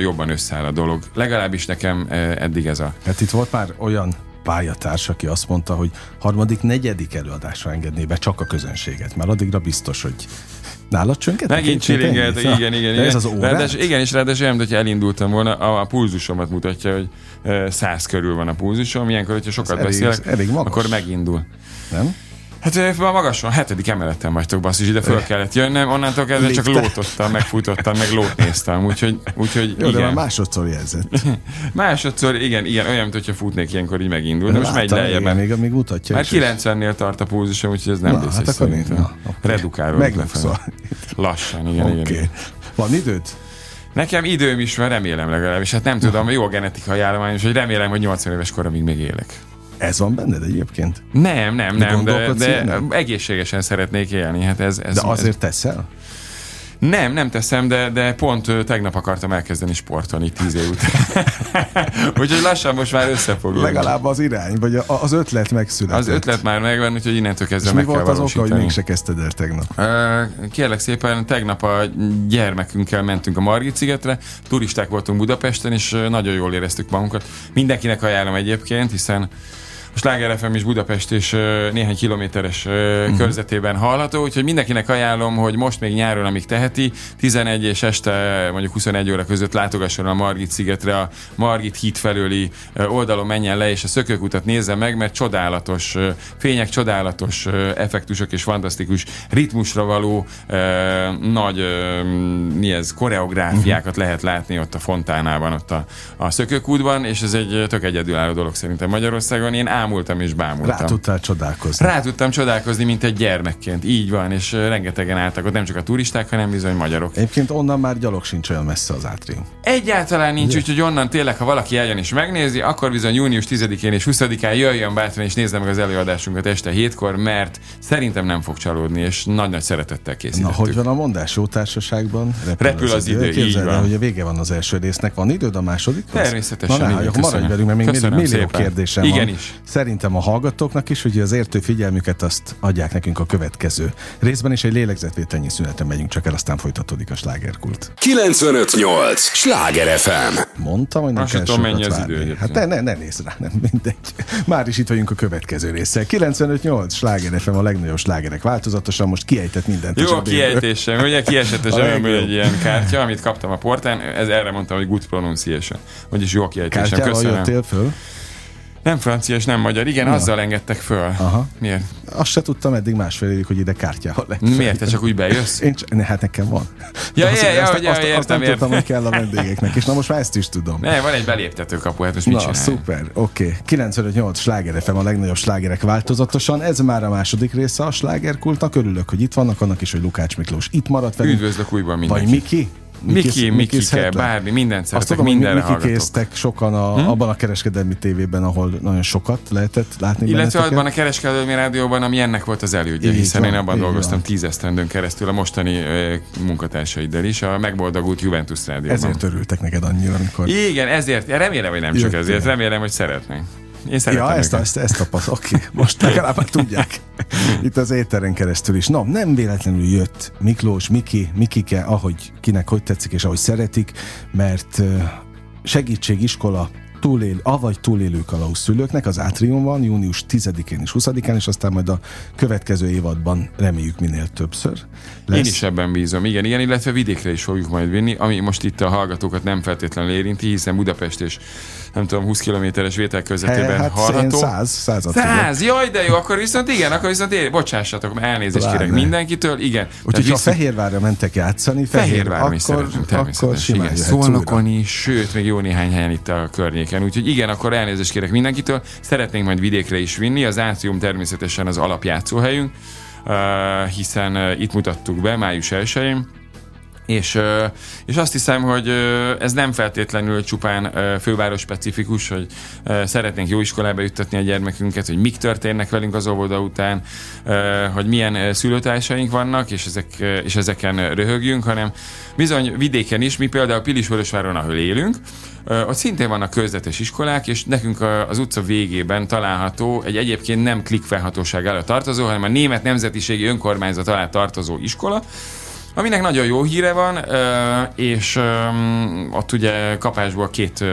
jobban összeáll a dolog. Legalábbis nekem eddig ez a
Hát itt volt már olyan pályatárs, aki azt mondta, hogy harmadik, negyedik előadásra engedné be csak a közönséget, mert addigra biztos, hogy nálad csönket?
Megint csilingelt, igen, igen, igen.
De ez az órát?
Ráadásul, igen, és ráadásul olyan, hogyha elindultam volna, a, a pulzusomat mutatja, hogy száz körül van a pulzusom, ilyenkor, hogyha sokat
elég-
beszélek,
elég magas.
akkor megindul.
Nem?
Hát ö, ma magasan, hetedik emeleten vagytok, basszus, ide föl kellett jönnöm, onnantól kezdve csak lótottam, megfutottam, meg lót néztem, úgyhogy, úgyhogy
Jó, de már
igen.
másodszor jelzett.
Másodszor, igen, igen, olyan, mint hogyha futnék ilyenkor, így megindul, de most megy lejjebb.
igen, még, még mutatja
Már
is, hogy-
90-nél tart a pulzusom, úgyhogy ez nem
Na, hát akkor
szerintem.
na.
Redukálod lefelé. Lassan, igen, igen,
Oké.
igen.
Van időd?
Nekem időm is van, remélem legalábbis. Hát nem tudom, jó a genetikai állomány, és hogy remélem, hogy 80 éves koromig még élek.
Ez van benned egyébként?
Nem, nem,
De
nem, de, de egészségesen szeretnék élni. Hát ez, ez,
De
ez,
azért teszel?
Nem, nem teszem, de, de pont ö, tegnap akartam elkezdeni sportolni tíz év után. úgyhogy lassan most már összefogunk.
Legalább az irány, vagy a- az ötlet megszületett.
Az ötlet már megvan, úgyhogy innentől kezdve
És mi
meg kell
volt az oka, hogy mégse kezdted el tegnap?
Ö, Kérlek szépen, tegnap a gyermekünkkel mentünk a Margit szigetre, turisták voltunk Budapesten, és nagyon jól éreztük magunkat. Mindenkinek ajánlom egyébként, hiszen a Sláger FM is Budapest és néhány kilométeres
Mhm.
körzetében hallható, úgyhogy mindenkinek ajánlom, hogy most még nyáron, amíg teheti, 11 és este mondjuk 21 óra között látogasson a Margit szigetre, a Margit híd felőli oldalon menjen le, és a szökőkutat nézze meg, mert csodálatos fények, csodálatos effektusok és fantasztikus ritmusra való nagy mi ez, koreográfiákat lehet látni ott a fontánában, ott a, a szökőkútban, és ez egy tök egyedülálló dolog szerintem Magyarországon. Én ámultam és bámultam.
Rá tudtál csodálkozni.
Rá tudtam csodálkozni, mint egy gyermekként. Így van, és rengetegen álltak ott, nem csak a turisták, hanem bizony magyarok.
Egyébként onnan már gyalog sincs olyan messze az átrium.
Egyáltalán nincs, úgyhogy onnan tényleg, ha valaki eljön és megnézi, akkor bizony június 10-én és 20-án jöjjön bátran és nézze meg az előadásunkat este hétkor, mert szerintem nem fog csalódni, és nagy-nagy szeretettel készítettük.
Na, hogy van a mondás jó társaságban?
Repül, repül az, az idő, idő így van.
hogy a vége van az első résznek. Van időd a második?
Természetesen.
Na, ne, maradj velünk, mert még millió kérdésem
Igen
van.
is.
Szerintem a hallgatóknak is, hogy az értő figyelmüket azt adják nekünk a következő részben, és egy lélegzetvételnyi szüneten megyünk csak el, aztán folytatódik a slágerkult.
958! Sláger FM!
Mondtam, hogy nem kell
tudom, mennyi az
várni.
idő
Hát ne, ne, ne nézz rá, nem mindegy. Már is itt vagyunk a következő résszel. 95-8 sláger FM a legnagyobb slágerek változatosan, most kiejtett mindent.
Jó a kiejtésem, ugye kiesett a zsebemből egy ilyen kártya, amit kaptam a portán, ez erre mondtam, hogy good pronunciation. Vagyis jó a kiejtésem.
Kártyával
Köszönöm.
jöttél föl?
Nem francia és nem magyar. Igen,
Na.
azzal engedtek föl.
Aha.
Miért?
Azt se tudtam eddig másfél évig, hogy ide kártyával lett.
Miért? Te csak úgy bejössz?
Én csak, ne, hát nekem van.
Ja,
De azt,
ja, ja,
azt,
ja,
azt, azt
értem,
nem tudtam,
értem.
hogy kell a vendégeknek, és na most már ezt is tudom.
Ne, van egy beléptető kapu, hát most mit
Na, szuper, oké. Okay. 95-8 sláger FM a legnagyobb slágerek változatosan. Ez már a második része a slágerkultnak. Örülök, hogy itt vannak, annak is, hogy Lukács Miklós itt maradt velünk.
Üdvözlök újban
Vagy
mindenkit.
Miki?
Miki, bármi, mindent
Azt
szeretek,
tudom, hogy
mindenre
Miki késztek sokan a, hmm? abban a kereskedelmi tévében, ahol nagyon sokat lehetett látni
Illetve abban a kereskedelmi rádióban, ami ennek volt az elődje, hiszen
van,
én abban dolgoztam
van.
tízesztendőn keresztül a mostani ö, munkatársaiddal is, a megboldogult Juventus rádióban.
Ezért örültek neked annyira, amikor...
Igen, ezért. Remélem, hogy nem csak ezért. Remélem, hogy szeretnénk. Én szeretem
Ja, ezt, ezt, ezt tapaszt. Oké, okay. most legalább már tudják. Itt az éteren keresztül is. No, nem véletlenül jött Miklós, Miki, Mikike, ahogy kinek hogy tetszik és ahogy szeretik, mert segítségiskola túlél, avagy túlélő kalauz szülőknek az Átriumban, június 10-én és 20-án, és aztán majd a következő évadban reméljük minél többször.
Én is ebben bízom, igen, igen, illetve vidékre is fogjuk majd vinni, ami most itt a hallgatókat nem feltétlenül érinti, hiszen Budapest és nem tudom, 20 kilométeres vétel közvetében
hát én
hallható.
száz, százat tudok.
Száz, jaj, de jó, akkor viszont igen, akkor viszont ér, bocsássatok, mert elnézést
Pláne.
kérek mindenkitől, igen.
Úgyhogy
Tehát
ha
viszont-
Fehérvárra mentek játszani,
Fehérváron is
akkor,
szeretünk
akkor
természetesen.
simán
Igen, Szolnokon is, sőt, még jó néhány helyen itt a környéken. Úgyhogy igen, akkor elnézést kérek mindenkitől. Szeretnénk majd vidékre is vinni. Az Átrium természetesen az alapjátszóhelyünk, uh, hiszen uh, itt mutattuk be május 1-én. És, és azt hiszem, hogy ez nem feltétlenül csupán főváros specifikus, hogy szeretnénk jó iskolába juttatni a gyermekünket, hogy mik történnek velünk az óvoda után, hogy milyen szülőtársaink vannak, és, ezek, és ezeken röhögjünk, hanem bizony vidéken is, mi például Pilisvörösváron, ahol élünk, ott szintén vannak közvetes iskolák, és nekünk az utca végében található egy egyébként nem klik felhatóság alá tartozó, hanem a Német Nemzetiségi Önkormányzat alá tartozó iskola, aminek nagyon jó híre van, és ott ugye kapásból két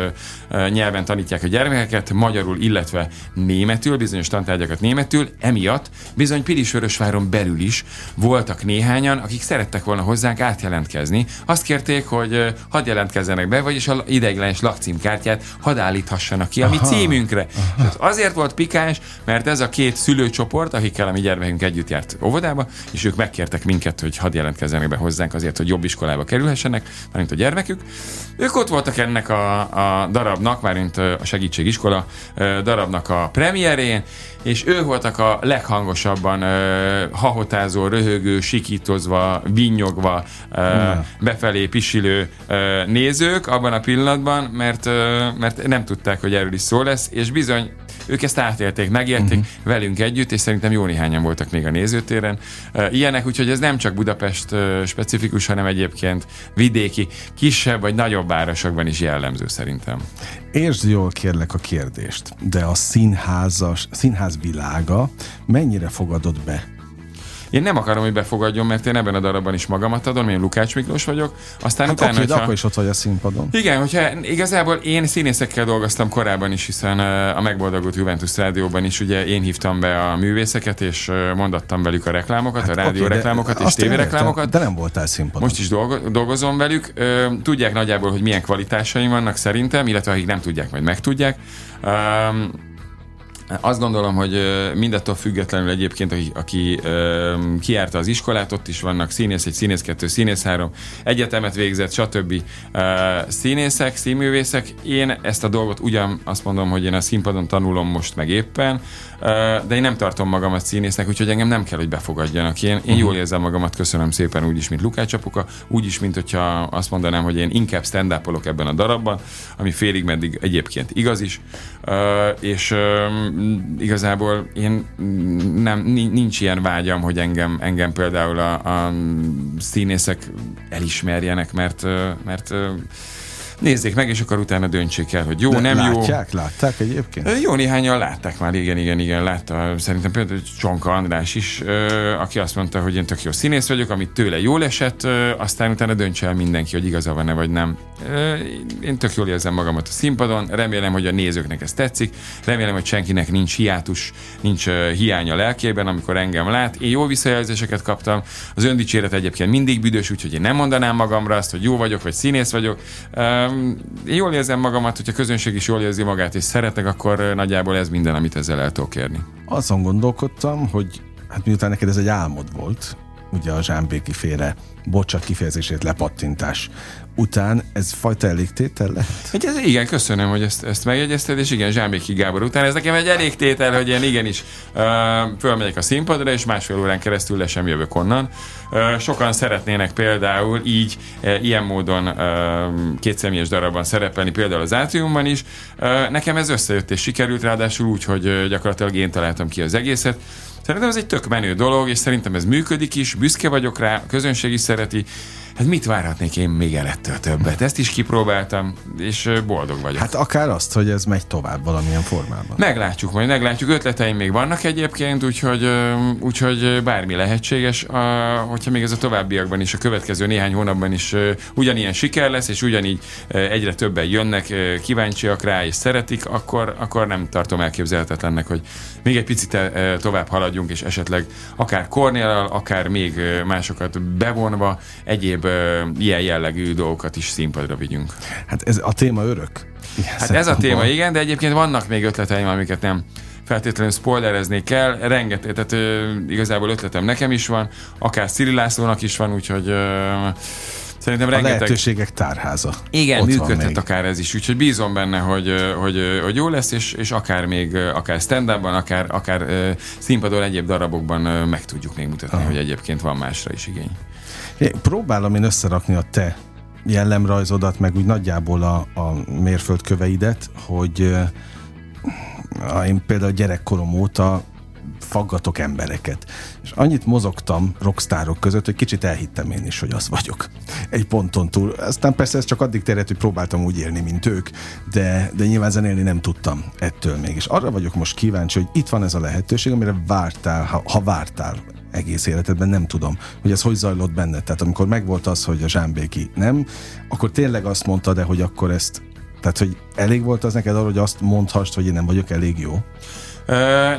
nyelven tanítják a gyermekeket, magyarul, illetve németül, bizonyos tantárgyakat németül, emiatt bizony Pilisvörösváron belül is voltak néhányan, akik szerettek volna hozzánk átjelentkezni. Azt kérték, hogy hadd jelentkezzenek be, vagyis a ideiglenes lakcímkártyát hadd állíthassanak ki a mi
Aha.
címünkre. És ez azért volt pikáns, mert ez a két szülőcsoport, akikkel a mi gyermekünk együtt járt óvodába, és ők megkértek minket, hogy hadd jelentkezzenek be hozzánk azért, hogy jobb iskolába kerülhessenek, mármint a gyermekük. Ők ott voltak ennek a, a darabnak, mármint a segítségiskola darabnak a premierén, és ők voltak a leghangosabban ö, hahotázó, röhögő, sikítozva, vinnyogva, ö,
Na.
befelé pisilő ö, nézők abban a pillanatban, mert, ö, mert nem tudták, hogy erről is szó lesz, és bizony ők ezt átélték, megérték
Mhm.
uh-huh. velünk együtt, és szerintem jó néhányan voltak még a nézőtéren. Ilyenek, úgyhogy ez nem csak Budapest specifikus, hanem egyébként vidéki, kisebb vagy nagyobb városokban is jellemző szerintem.
Értsd jól kérlek a kérdést, de a színházas, színház világa mennyire fogadott be?
Én nem akarom, hogy befogadjon, mert én ebben a darabban is magamat adom, én Lukács Miklós vagyok. Aztán
Hát
utána,
oké,
hogyha...
akkor is ott vagy a színpadon.
Igen, hogyha igazából én színészekkel dolgoztam korábban is, hiszen a megboldogult Juventus rádióban is ugye én hívtam be a művészeket, és mondattam velük a reklámokat, hát a rádió
Oké,
reklámokat és tévéreklámokat.
De nem voltál színpadon.
Most is dolgo- dolgozom velük. Tudják nagyjából, hogy milyen kvalitásaim vannak szerintem, illetve akik nem tudják, majd megtudják. Öm, Azt gondolom, hogy mindattól függetlenül egyébként, aki, aki kiárta az iskolát, ott is vannak színész egy, színész kettő, színész három, egyetemet végzett, stb. színészek, színművészek. Én ezt a dolgot ugyan azt mondom, hogy én a színpadon tanulom most meg éppen, de én nem tartom magamat színésznek, úgyhogy engem nem kell, hogy befogadjanak. Én, én jól érzem magamat, köszönöm szépen úgy is, mint Lukács apuka, úgy is, mint hogyha azt mondanám, hogy én inkább stand ebben a darabban, ami félig meddig egyébként igaz is, és igazából én nem, nincs ilyen vágyam, hogy engem, engem például a, a színészek elismerjenek, mert, mert nézzék meg, és akkor utána döntsék el, hogy jó, De nem
látják,
jó.
Látják, látták egyébként?
Jó néhányan látták már, igen, igen, igen, látta. Szerintem például Csonka András is, aki azt mondta, hogy én tök jó színész vagyok, amit tőle jól esett, aztán utána döntse el mindenki, hogy igaza van-e vagy nem. Én tök jól érzem magamat a színpadon, remélem, hogy a nézőknek ez tetszik, remélem, hogy senkinek nincs hiátus, nincs hiánya a lelkében, amikor engem lát. Én jó visszajelzéseket kaptam, az öndicséret egyébként mindig büdös, úgyhogy én nem mondanám magamra azt, hogy jó vagyok, vagy színész vagyok én jól érzem magamat, hogyha a közönség is jól érzi magát és szeretek, akkor nagyjából ez minden, amit ezzel el tudok érni.
Azon gondolkodtam, hogy hát miután neked ez egy álmod volt, ugye a Zsámbéki féle bocsat kifejezését lepattintás után ez fajta elégtétel lett?
Egy, ez, igen, köszönöm, hogy ezt, ezt megjegyezted, és igen, Zsámbéki Gábor után ez nekem egy elégtétel, hogy én igenis uh, fölmegyek a színpadra, és másfél órán keresztül le sem jövök onnan. Uh, sokan szeretnének például így, uh, ilyen módon uh, kétszemélyes darabban szerepelni, például az átriumban is. Uh, nekem ez összejött és sikerült, ráadásul úgy, hogy gyakorlatilag én találtam ki az egészet. Szerintem ez egy tök menő dolog, és szerintem ez működik is, büszke vagyok rá, a közönség is szereti. Hát mit várhatnék én még el ettől többet? Ezt is kipróbáltam, és boldog vagyok.
Hát akár azt, hogy ez megy tovább valamilyen formában.
Meglátjuk majd, meglátjuk. Ötleteim még vannak egyébként, úgyhogy, úgyhogy bármi lehetséges. Hogyha még ez a továbbiakban is, a következő néhány hónapban is ugyanilyen siker lesz, és ugyanígy egyre többen jönnek, kíváncsiak rá, és szeretik, akkor, akkor nem tartom elképzelhetetlennek, hogy még egy picit tovább haladjunk, és esetleg akár Kornéllal, akár még másokat bevonva egyéb ilyen jellegű dolgokat is színpadra vigyünk.
Hát ez a téma örök.
Hát ez a téma, igen, de egyébként vannak még ötleteim, amiket nem feltétlenül spoilerezni kell. Rengeteg, tehát ö, igazából ötletem nekem is van, akár Szili Lászlónak is van, úgyhogy ö, Szerintem rengeteg...
A lehetőségek tárháza.
Igen, Ott működhet akár ez is, úgyhogy bízom benne, hogy, hogy, hogy jó lesz, és, és akár még, akár stand akár, akár színpadon, egyéb darabokban meg tudjuk még mutatni, Aha. hogy egyébként van másra is igény.
É, próbálom én összerakni a te jellemrajzodat, meg úgy nagyjából a, a mérföldköveidet, hogy én például gyerekkorom óta faggatok embereket. És annyit mozogtam rockstárok között, hogy kicsit elhittem én is, hogy az vagyok. Egy ponton túl. Aztán persze ez csak addig terjedt, hogy próbáltam úgy élni, mint ők, de, de nyilván zenélni nem tudtam ettől még. És arra vagyok most kíváncsi, hogy itt van ez a lehetőség, amire vártál, ha, ha vártál egész életedben, nem tudom, hogy ez hogy zajlott benne. Tehát amikor megvolt az, hogy a Zsámbéki nem, akkor tényleg azt mondta, de hogy akkor ezt tehát, hogy elég volt az neked arra, hogy azt mondhast, hogy én nem vagyok elég jó?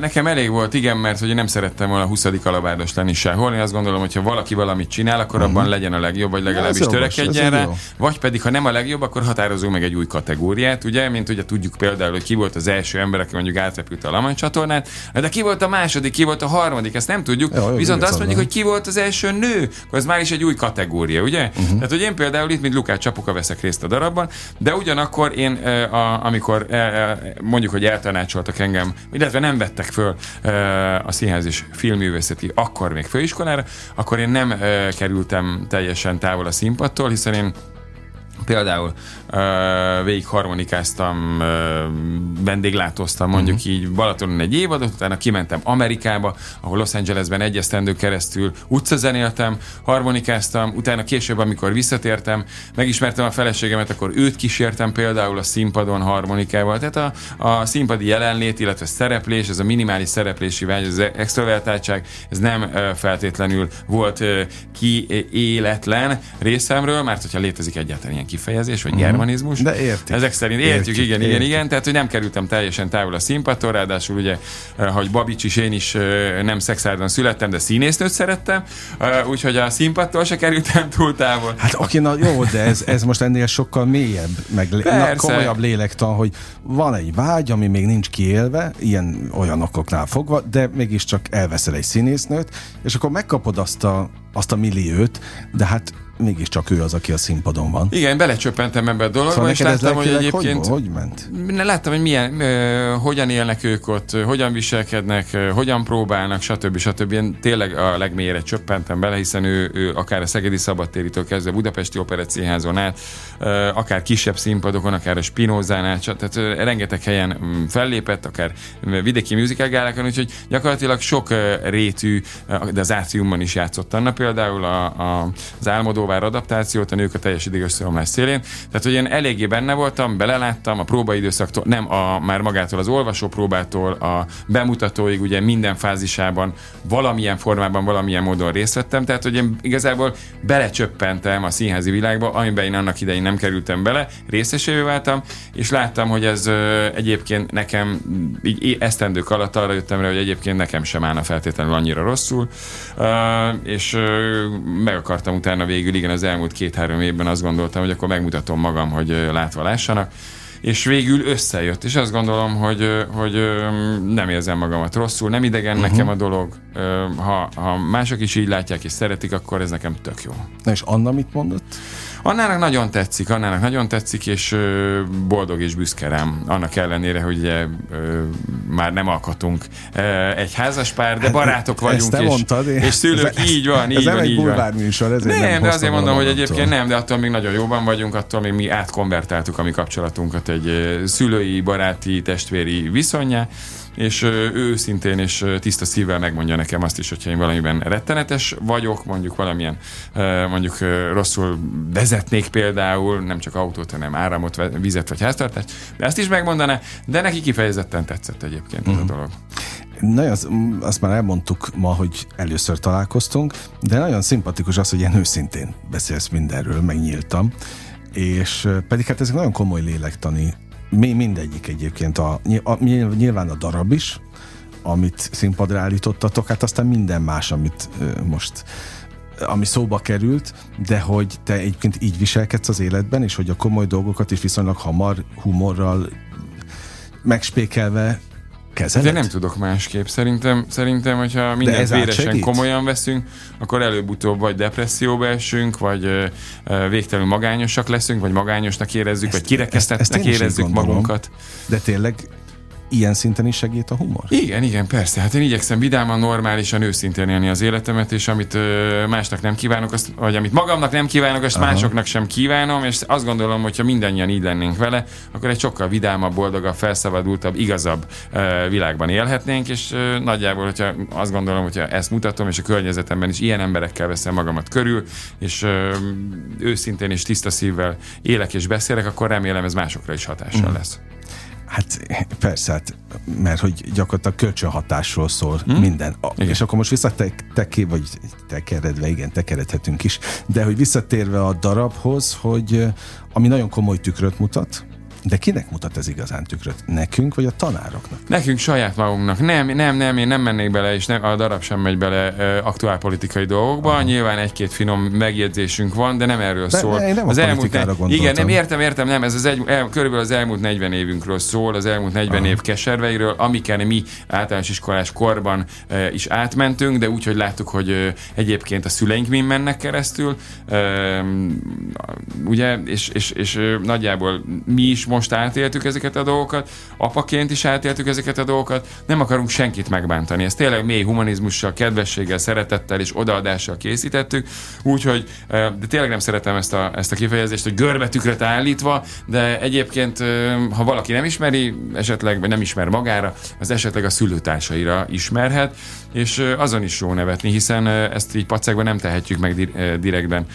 Nekem elég volt, igen, mert hogy nem szerettem volna a 20. alabárdos lenni sehol. Én azt gondolom, hogy ha valaki valamit csinál, akkor uh-huh. abban legyen a legjobb, vagy legalábbis ez törekedjen rá. Vagy pedig, ha nem a legjobb, akkor határozunk meg egy új kategóriát, ugye? Mint ugye tudjuk például, hogy ki volt az első ember, aki mondjuk átrepült a Lamany csatornát, de ki volt a második, ki volt a harmadik, ezt nem tudjuk. Jó, Viszont azt mondjuk, hogy ki volt az első nő, akkor ez már is egy új kategória, ugye? Uh-huh. Tehát, hogy én például itt, mint Lukács Csapuka veszek részt a darabban, de ugyanakkor én, a, amikor mondjuk, hogy eltanácsoltak engem, illetve illetve nem vettek föl a színház és filmművészeti akkor még főiskolára, akkor én nem kerültem teljesen távol a színpadtól, hiszen én Például végig harmonikáztam, vendéglátóztam mondjuk uh-huh. így Balatonon egy évadot, utána kimentem Amerikába, ahol Los Angelesben egy esztendő keresztül utcazenéltem, harmonikáztam, utána később, amikor visszatértem, megismertem a feleségemet, akkor őt kísértem például a színpadon harmonikával. Tehát a, a színpadi jelenlét, illetve szereplés, ez a minimális szereplési vágy, az extrovertáltság, ez nem feltétlenül volt kiéletlen részemről, mert hogyha létezik egyáltalán ilyen kifejezés, vagy uh-huh. Germanizmus.
De értjük.
Ezek szerint értjük,
Értjük,
igen, igen,
értjük.
igen. Tehát, hogy nem kerültem teljesen távol a színpadtól, ráadásul ugye, eh, hogy Babics is, én is eh, nem szexárdon születtem, de színésznőt szerettem, eh, úgyhogy a színpadtól se kerültem túl távol.
Hát oké, na jó, de ez, ez most ennél sokkal mélyebb, meg na, komolyabb lélektan, hogy van egy vágy, ami még nincs kiélve, ilyen olyan okoknál fogva, de mégiscsak elveszel egy színésznőt, és akkor megkapod azt a, azt a milliót, de hát mégiscsak ő az, aki a színpadon van.
Igen, belecsöppentem ebbe a dologba,
Szóval
és láttam, hogy egyébként...
hogy, hogy ment?
Láttam, hogy milyen, ö, hogyan élnek ők ott, hogyan viselkednek, ö, hogyan próbálnak, stb. stb. Én tényleg a legmélyére csöppentem bele, hiszen ő, ő akár a Szegedi Szabadtéritől kezdve Budapesti Operett Színházon át, ö, akár kisebb színpadokon, akár a Spinózán át, tehát ö, rengeteg helyen mm, fellépett, akár vidéki musical gálákon, úgyhogy gyakorlatilag sok ö, rétű, de az átriumban is játszott Anna például a, a, az Álmodóvár adaptációt, a nők a teljes ideg összeomlás szélén. Tehát, hogy én eléggé benne voltam, beleláttam a próbaidőszaktól, nem a, már magától az olvasó próbától, a bemutatóig, ugye minden fázisában valamilyen formában, valamilyen módon részt vettem. Tehát, hogy én igazából belecsöppentem a színházi világba, amiben én annak idején nem kerültem bele, részesévé váltam, és láttam, hogy ez ö, egyébként nekem így esztendők alatt arra jöttem rá, hogy egyébként nekem sem állna feltétlenül annyira rosszul, Ö, és ö, meg akartam utána végül, igen, az elmúlt két-három évben azt gondoltam, hogy akkor megmutatom magam, hogy látva lássanak, és végül összejött, és azt gondolom, hogy, hogy nem érzem magamat rosszul, nem idegen uh-huh. nekem a dolog, ha, ha mások is így látják és szeretik, akkor ez nekem tök jó.
Na és Anna mit mondott?
Annának nagyon tetszik, Annának nagyon tetszik, és boldog és büszke rám. Annak ellenére, hogy ugye, már nem alkotunk ö, egy házas pár, de barátok vagyunk.
Hát, Ezt te
és,
mondtad,
és szülők,
ez-
így van,
ez
így
nem
van,
egy
így van.
bulvárműsor, ezért
nem,
nem
de azért mondom, hogy egyébként nem, de attól még nagyon jóban vagyunk, attól még mi átkonvertáltuk a mi kapcsolatunkat egy szülői, baráti, testvéri viszonyá, és ő őszintén és tiszta szívvel megmondja nekem azt is, hogyha én valamiben rettenetes vagyok, mondjuk valamilyen, mondjuk rosszul vezetnék például, nem csak autót, hanem áramot, vizet vagy háztartást, de ezt is megmondaná, de neki kifejezetten tetszett egyébként ez a dolog.
Nagyon, azt már elmondtuk ma, hogy először találkoztunk, de nagyon szimpatikus az, hogy ilyen őszintén beszélsz mindenről, megnyíltam, és pedig hát ezek nagyon komoly lélektani, mi mindegyik egyébként, a, a, nyilván a darab is, amit színpadra állítottatok, hát aztán minden más, amit most ami szóba került, de hogy te egyébként így viselkedsz az életben, és hogy a komoly dolgokat is viszonylag hamar, humorral megspékelve kezeled?
De nem tudok másképp. Szerintem, szerintem hogyha mindent véresen komolyan veszünk, akkor előbb-utóbb vagy depresszióba esünk, vagy végtelenül magányosak leszünk, vagy magányosnak érezzük, vagy
ezt
kirekesztettnek
én is így
érezzük
gondolom.
magunkat.
De tényleg ilyen szinten is segít a humor?
Igen, igen, persze. Hát én igyekszem vidáman, normálisan, őszintén élni az életemet, és amit ö, másnak nem kívánok, azt, vagy amit magamnak nem kívánok, azt
Aha.
másoknak sem kívánom, és azt gondolom, hogy ha mindannyian így lennénk vele, akkor egy sokkal vidámabb, boldogabb, felszabadultabb, igazabb ö, világban élhetnénk, és ö, nagyjából, hogyha azt gondolom, hogyha ezt mutatom, és a környezetemben is ilyen emberekkel veszem magamat körül, és ö, őszintén és tiszta szívvel élek és beszélek, akkor remélem ez másokra is hatással lesz.
Hát persze, hát, mert hogy gyakorlatilag kölcsönhatásról szól hmm? minden. A,
Igen.
és akkor most visszateké, vagy tekeredve, igen, tekeredhetünk is, de hogy visszatérve a darabhoz, hogy ami nagyon komoly tükröt mutat, de kinek mutat ez igazán tükröt? Nekünk, vagy a tanároknak?
Nekünk saját magunknak. Nem, nem, nem, én nem mennék bele, és nem, a darab sem megy bele ö, aktuál politikai dolgokba. Aha. Nyilván egy-két finom megjegyzésünk van, de nem erről
De-
szól.
én nem a
az elmúlt
politikára
ne-. Igen, nem értem, értem, nem, ez az egy, el, körülbelül az elmúlt 40 évünkről szól, az elmúlt 40
Aha.
év keserveiről, amiken mi általános iskolás korban ö, is átmentünk, de úgy, hogy láttuk, hogy ö, egyébként a szüleink min mennek keresztül, ö, ugye, és, és, és ö, nagyjából mi is most átéltük ezeket a dolgokat, apaként is átéltük ezeket a dolgokat, nem akarunk senkit megbántani. Ezt tényleg mély humanizmussal, kedvességgel, szeretettel és odaadással készítettük, úgyhogy, de tényleg nem szeretem ezt a, ezt a kifejezést, hogy görbetükröt állítva, de egyébként, ha valaki nem ismeri, esetleg, vagy nem ismer magára, az esetleg a szülőtársaira ismerhet, és azon is jó nevetni, hiszen ezt így pacekban nem tehetjük meg direktben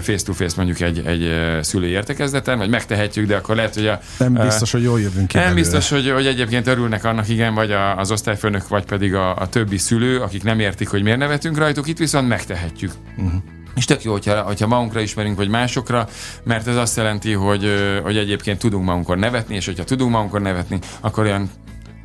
face-to-face mondjuk egy, egy szülői értekezleten, vagy megtehetjük, de akkor lehet, hogy a
Nem biztos, hogy jól jövünk ki
nem
belőle.
biztos, hogy, hogy egyébként örülnek annak, igen, vagy a, az osztályfőnök, vagy pedig a, a többi szülő, akik nem értik, hogy miért nevetünk rajtuk, itt viszont megtehetjük. és tök jó, hogyha, hogyha magunkra ismerünk, vagy másokra, mert ez azt jelenti, hogy, hogy egyébként tudunk magunkon nevetni, és hogyha tudunk magunkon nevetni, akkor olyan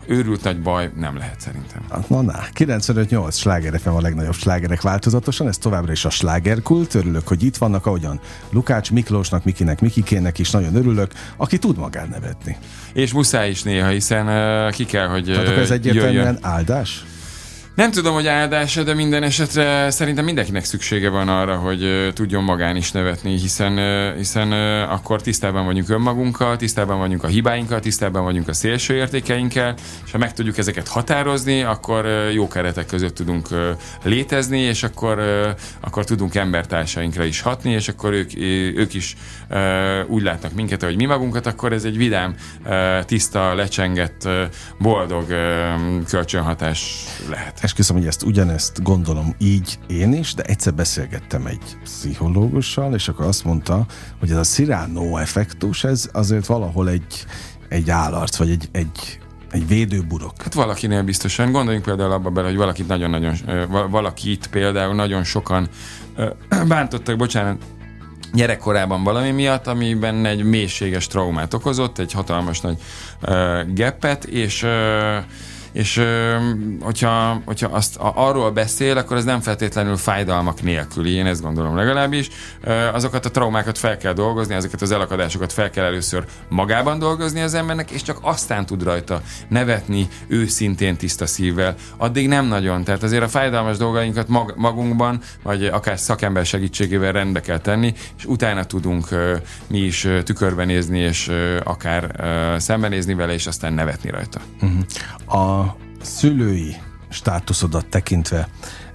őrült nagy baj nem lehet szerintem.
Hát, na, na, 95-8 sláger FM a legnagyobb slágerek változatosan, ez továbbra is a slágerkult, örülök, hogy itt vannak, ahogyan Lukács Miklósnak, Mikinek, Mikikének is nagyon örülök, aki tud magán nevetni.
És muszáj is néha, hiszen uh, ki kell, hogy
Tehát ez egyértelműen jöjjön. áldás?
Nem tudom, hogy áldása, de minden esetre szerintem mindenkinek szüksége van arra, hogy tudjon magán is nevetni, hiszen, hiszen akkor tisztában vagyunk önmagunkkal, tisztában vagyunk a hibáinkkal, tisztában vagyunk a szélső értékeinkkel, és ha meg tudjuk ezeket határozni, akkor jó keretek között tudunk létezni, és akkor, akkor tudunk embertársainkra is hatni, és akkor ők, ők is úgy látnak minket, hogy mi magunkat, akkor ez egy vidám, tiszta, lecsengett, boldog kölcsönhatás lehet.
Esküszöm, hogy ezt ugyanezt gondolom így én is, de egyszer beszélgettem egy pszichológussal, és akkor azt mondta, hogy ez a Cyrano effektus, ez azért valahol egy, egy állarc, vagy egy, egy, egy védőburok.
Hát valakinél biztosan. Gondoljunk például abba bele, hogy valakit nagyon-nagyon, valakit például nagyon sokan bántottak, bocsánat, gyerekkorában valami miatt, amiben egy mélységes traumát okozott, egy hatalmas nagy uh, geppet, és uh, és hogyha, hogyha azt arról beszél, akkor ez nem feltétlenül fájdalmak nélküli, én ezt gondolom legalábbis. Azokat a traumákat fel kell dolgozni, ezeket az elakadásokat fel kell először magában dolgozni az embernek, és csak aztán tud rajta nevetni őszintén tiszta szívvel. Addig nem nagyon. Tehát azért a fájdalmas dolgainkat mag, magunkban, vagy akár szakember segítségével rendbe kell tenni, és utána tudunk mi is tükörben nézni, és akár szembenézni vele, és aztán nevetni rajta.
Uh-huh. A szülői státuszodat tekintve,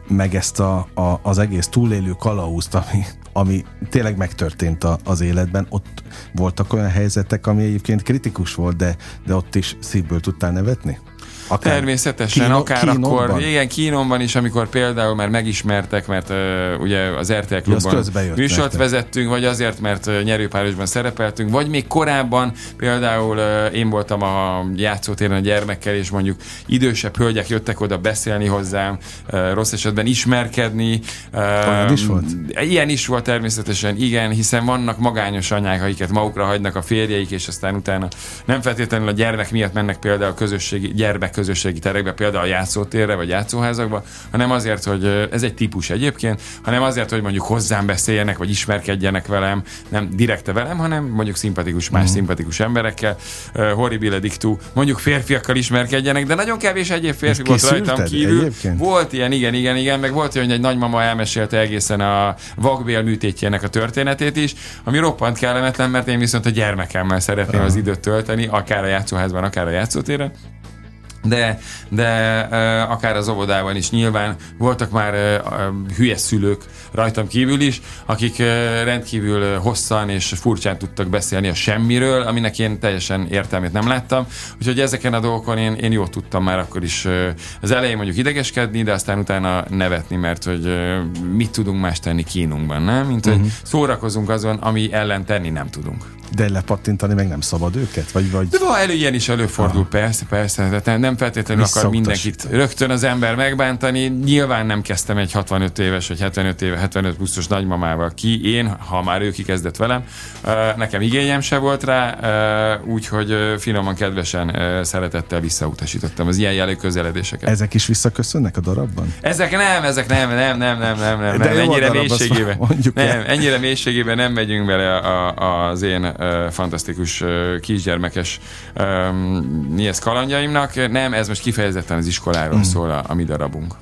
meg ezt a, a, az egész túlélő kalauzt, ami, ami tényleg megtörtént a, az életben, ott voltak olyan helyzetek, ami egyébként kritikus volt, de, de ott is szívből tudtál nevetni?
Akár Természetesen, Kíno, akár Kínomban? akkor, igen, Kínomban is, amikor például már megismertek, mert uh, ugye az RTL klubban műsort nektek. vezettünk, vagy azért, mert uh, nyerőpárosban szerepeltünk, vagy még korábban például uh, én voltam a játszótéren a gyermekkel, és mondjuk idősebb hölgyek jöttek oda beszélni hozzám, uh, rossz esetben ismerkedni.
Uh, is volt?
Ilyen is volt természetesen, igen, hiszen vannak magányos anyák, akiket magukra hagynak a férjeik, és aztán utána nem feltétlenül a gyermek miatt mennek például a közösségi gyermek közösségi terekbe, például a játszótérre vagy játszóházakba, hanem azért, hogy ez egy típus egyébként, hanem azért, hogy mondjuk hozzám beszéljenek, vagy ismerkedjenek velem, nem direkte velem, hanem mondjuk szimpatikus, más mm. szimpatikus emberekkel, uh, horribile dictu, mondjuk férfiakkal ismerkedjenek, de nagyon kevés egyéb férfi volt rajtam kívül. Egyébként? Volt ilyen, igen, igen, igen, meg volt olyan, hogy egy nagymama elmesélte egészen a vakbél műtétjének a történetét is, ami roppant kellemetlen, mert én viszont a gyermekemmel szeretném uh. az időt tölteni, akár a játszóházban, akár a játszótéren de, de uh, akár az óvodában is nyilván voltak már uh, hülye szülők rajtam kívül is, akik uh, rendkívül hosszan és furcsán tudtak beszélni a semmiről, aminek én teljesen értelmét nem láttam. Úgyhogy ezeken a dolgokon én, én jól tudtam már akkor is az elején mondjuk idegeskedni, de aztán utána nevetni, mert hogy mit tudunk más tenni kínunkban, nem? Mint uh-huh. hogy mhm. szórakozunk azon, ami ellen tenni nem tudunk.
De lepattintani meg nem szabad őket? Vagy, vagy...
De van, elő, ilyen is előfordul, Aha. persze, persze. Tehát nem feltétlenül akar mindenkit rögtön az ember megbántani. Nyilván nem kezdtem egy 65 éves vagy 75 éve, 75 pluszos nagymamával ki. Én, ha már ő kikezdett velem, nekem igényem se volt rá, úgyhogy finoman, kedvesen, szeretettel visszautasítottam az ilyen jelű közeledéseket.
Ezek is visszaköszönnek a darabban?
Ezek nem, ezek nem, nem, nem, nem, nem, nem, nem ennyire mélységében. Nem, ennyire mélységében nem megyünk bele a, a, az én fantasztikus kisgyermekes um, kalandjaimnak. Nem, ez most kifejezetten az iskoláról mm. szól a, a mi darabunk.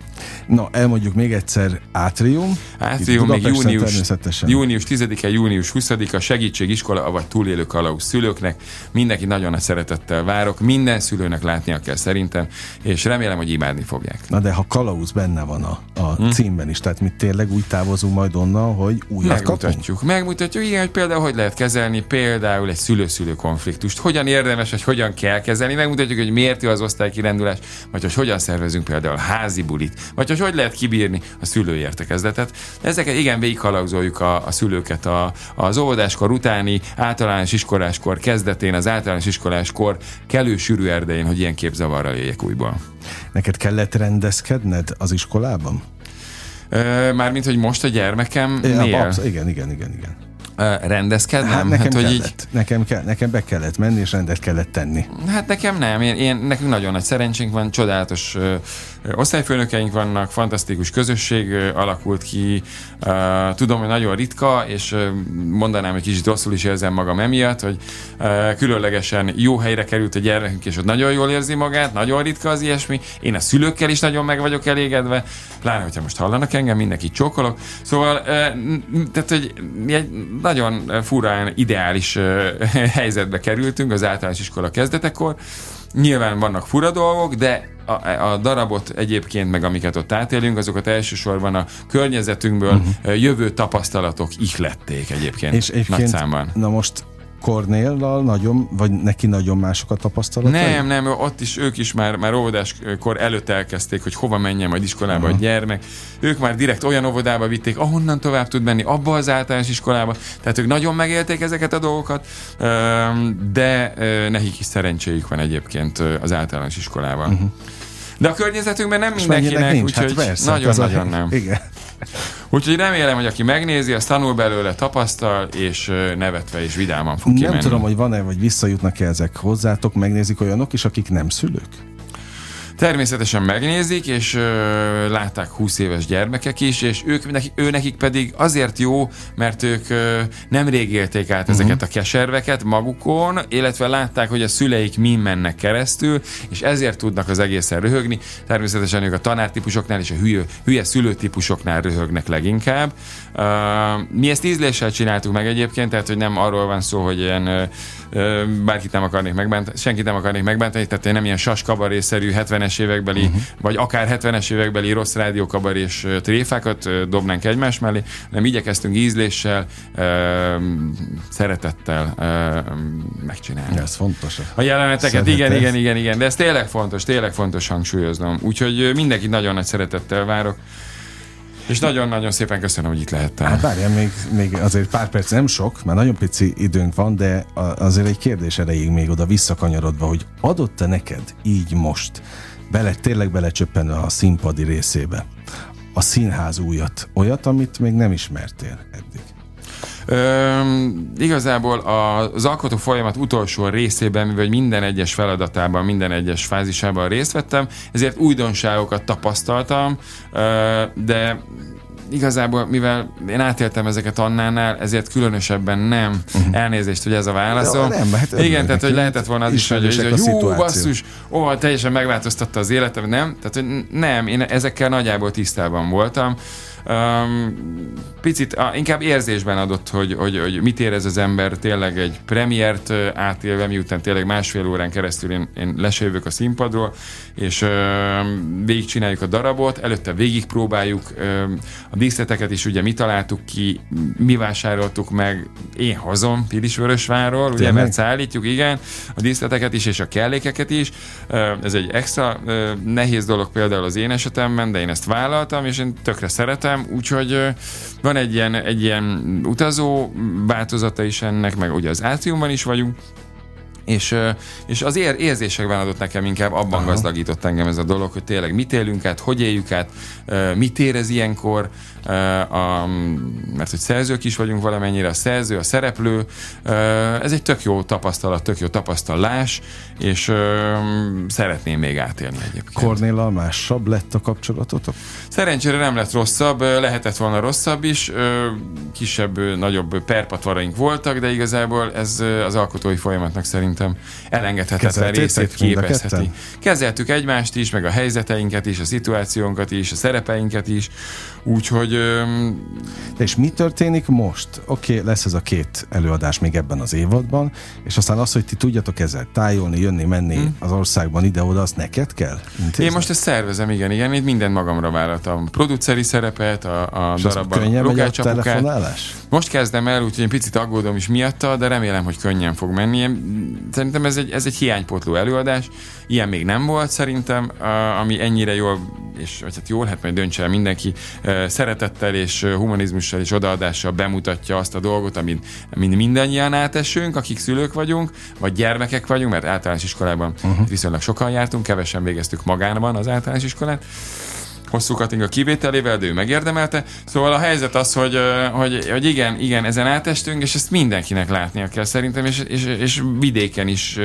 Na, elmondjuk még egyszer Átrium.
Átrium még június, június 10-e, június 20-a segítségiskola, vagy túlélő kalauz szülőknek. Mindenki nagyon nagy szeretettel várok. Minden szülőnek látnia kell szerintem, és remélem, hogy imádni fogják.
Na de ha kalauz benne van a, a hmm. címben is, tehát mi tényleg úgy távozunk majd onnan, hogy újat
Megmutatjuk.
Kapunk?
Megmutatjuk, igen, hogy például hogy lehet kezelni például egy szülő-szülő konfliktust. Hogyan érdemes, hogy hogyan kell kezelni. Megmutatjuk, hogy miért jó az osztálykirendulás, vagy hogy hogyan szervezünk például házi bulit, vagy hogy hogy lehet kibírni a szülői értekezletet. Ezeket igen, végigkalauzoljuk a, a szülőket a, az óvodáskor utáni, általános iskoláskor kezdetén, az általános iskoláskor kellő sűrű erdején, hogy ilyen képzavarral éljek újból.
Neked kellett rendezkedned az iskolában?
Mármint, hogy most a gyermekem
ja, igen, igen, igen, igen
rendezkednem?
Hát nekem hát, hogy kellett. Így... Nekem, kell, nekem be kellett menni, és rendet kellett tenni.
Hát nekem nem. Én, én, nekünk nagyon nagy szerencsénk van, csodálatos ö, osztályfőnökeink vannak, fantasztikus közösség ö, alakult ki. Ö, tudom, hogy nagyon ritka, és ö, mondanám, hogy kicsit rosszul is érzem magam emiatt, hogy ö, különlegesen jó helyre került a gyermekünk, és ott nagyon jól érzi magát, nagyon ritka az ilyesmi. Én a szülőkkel is nagyon meg vagyok elégedve, pláne, hogyha most hallanak engem, mindenkit csókolok. Szóval, ö, tehát, hogy egy nagyon furán ideális helyzetbe kerültünk az általános iskola kezdetekor. Nyilván vannak fura dolgok, de a, a darabot egyébként, meg amiket ott átélünk, azokat elsősorban a környezetünkből uh-huh. jövő tapasztalatok ihlették egyébként, És egyébként nagy számban.
Na most Kornéllal nagyon, vagy neki nagyon mások a tapasztalatai?
Nem, nem, ott is, ők is már, már óvodáskor előtt elkezdték, hogy hova menjen majd iskolába uh-huh. a gyermek. Ők már direkt olyan óvodába vitték, ahonnan tovább tud menni, abba az általános iskolába. Tehát ők nagyon megélték ezeket a dolgokat, de nekik is szerencséjük van egyébként az általános iskolában. Uh-huh. De a környezetünkben nem mindenkinek, úgyhogy hát nagyon-nagyon nagyon nem. Igen. Úgyhogy remélem, hogy aki megnézi, az tanul belőle, tapasztal, és nevetve és vidáman fog
Nem tudom, hogy van-e, vagy visszajutnak-e ezek hozzátok, megnézik olyanok is, akik nem szülők?
Természetesen megnézik, és ö, látták 20 éves gyermekek is, és ők, nekik, ő nekik pedig azért jó, mert ők ö, nem rég élték át uh-huh. ezeket a keserveket magukon, illetve látták, hogy a szüleik min mennek keresztül, és ezért tudnak az egészen röhögni. Természetesen ők a tanártípusoknál és a hülye, hülye szülőtípusoknál röhögnek leginkább. Uh, mi ezt ízléssel csináltuk meg egyébként, tehát hogy nem arról van szó, hogy ilyen uh, bárkit nem akarnék megbántani, senkit nem akarnék megbántani, tehát én nem ilyen saskabarészerű 70-es évekbeli, uh-huh. vagy akár 70-es évekbeli rossz rádiókabarés tréfákat dobnánk egymás mellé, hanem igyekeztünk ízléssel, szeretettel megcsinálni.
Ez fontos.
A jeleneteket, igen, igen, igen, igen, de ez tényleg fontos, tényleg fontos hangsúlyoznom. Úgyhogy mindenkit nagyon nagy szeretettel várok. És nagyon-nagyon szépen köszönöm, hogy itt lehettem.
Hát várjál, még, még azért pár perc nem sok, mert nagyon pici időnk van, de azért egy kérdés erejéig még oda visszakanyarodva, hogy adott-e neked így most, bele, tényleg belecsöppenve a színpadi részébe, a színház újat, olyat, amit még nem ismertél eddig?
Ö, igazából az alkotó folyamat utolsó részében, mivel minden egyes feladatában, minden egyes fázisában részt vettem, ezért újdonságokat tapasztaltam, ö, de igazából, mivel én átéltem ezeket Annánál, ezért különösebben nem uh-huh. elnézést, hogy ez a válaszom. Ja, nem, hát Igen, tehát hogy lehetett volna az is, hogy, hogy, hogy hú, basszus, ó, teljesen megváltoztatta az életem, nem? Tehát, hogy nem, én ezekkel nagyjából tisztában voltam. Um, picit a, inkább érzésben adott, hogy, hogy, hogy mit érez az ember tényleg egy premiért átélve, miután tényleg másfél órán keresztül én, én lesejövök a színpadról, és um, végigcsináljuk a darabot, előtte végigpróbáljuk um, a díszleteket is, ugye mi találtuk ki, mi vásároltuk meg, én hozom Pilisvörösváról, ugye, mert szállítjuk, igen, a díszleteket is, és a kellékeket is. Ez egy extra nehéz dolog például az én esetemben, de én ezt vállaltam, és én tökre szeretem, értem, úgyhogy van egy ilyen, egy ilyen utazó változata is ennek, meg ugye az átriumban is vagyunk, és, és az ér, érzésekben adott nekem inkább, abban Aha. gazdagított engem ez a dolog, hogy tényleg mit élünk át, hogy éljük át, mit érez ilyenkor, a, mert hogy szerzők is vagyunk valamennyire, a szerző, a szereplő, ez egy tök jó tapasztalat, tök jó tapasztalás, és szeretném még átélni egyébként.
Kornéllal másabb lett a kapcsolatotok?
Szerencsére nem lett rosszabb, lehetett volna rosszabb is, kisebb, nagyobb perpatvaraink voltak, de igazából ez az alkotói folyamatnak szerintem elengedhetetlen részét képezheti. Kezeltük egymást is, meg a helyzeteinket is, a szituációnkat is, a szerepeinket is, úgyhogy hogy...
De és mi történik most? Oké, okay, lesz ez a két előadás még ebben az évadban, és aztán az, hogy ti tudjatok ezzel tájolni, jönni, menni hmm. az országban ide-oda, azt neked kell?
Intézni? Én most ezt szervezem, igen, igen, itt mindent magamra vállaltam. Produceri szerepet, a, a darabban,
a telefonálás?
Most kezdem el, úgyhogy én picit aggódom is miatta, de remélem, hogy könnyen fog menni. Szerintem ez egy, ez egy hiánypotló előadás. Ilyen még nem volt szerintem, ami ennyire jól, és hát jól, hát majd döntse el mindenki, szeretettel és humanizmussal és odaadással bemutatja azt a dolgot, amit, amit mindannyian átesünk, akik szülők vagyunk, vagy gyermekek vagyunk, mert általános iskolában uh-huh. viszonylag sokan jártunk, kevesen végeztük magánban az általános iskolát hosszú Katinka kivételével, de ő megérdemelte. Szóval a helyzet az, hogy, hogy, hogy igen, igen, ezen átestünk, és ezt mindenkinek látnia kell szerintem, és, és, és vidéken is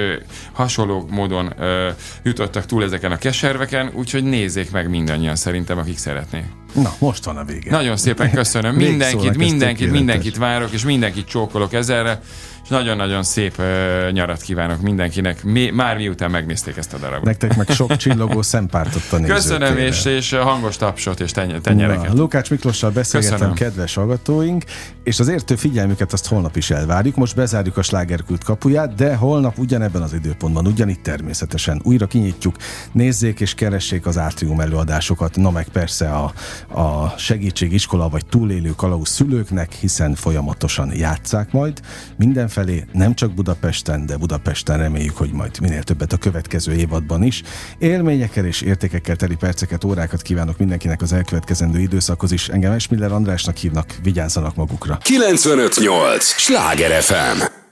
hasonló módon jutottak túl ezeken a keserveken, úgyhogy nézzék meg mindannyian szerintem, akik szeretnék.
Na, most van a vége.
Nagyon szépen köszönöm. mindenkit, mindenkit, mindenkit várok, és mindenkit csókolok ezerre. És nagyon-nagyon szép uh, nyarat kívánok mindenkinek, mi, már miután megnézték ezt a darabot.
Nektek meg sok csillogó szempártot a
Köszönöm, és, és hangos tapsot és teny- tenyereket.
Na, Lukács Miklossal beszélgettem, Köszönöm. kedves hallgatóink, és az értő figyelmüket azt holnap is elvárjuk. Most bezárjuk a slágerkult kapuját, de holnap ugyanebben az időpontban, ugyanitt természetesen újra kinyitjuk. Nézzék és keressék az átrium előadásokat, na meg persze a, a segítségiskola vagy túlélő kalauz szülőknek, hiszen folyamatosan játszák majd. Minden felé, nem csak Budapesten, de Budapesten reméljük, hogy majd minél többet a következő évadban is. Élményekkel és értékekkel teli perceket, órákat kívánok mindenkinek az elkövetkezendő időszakhoz is. Engem Esmiller Andrásnak hívnak, vigyázzanak magukra.
958! Sláger FM!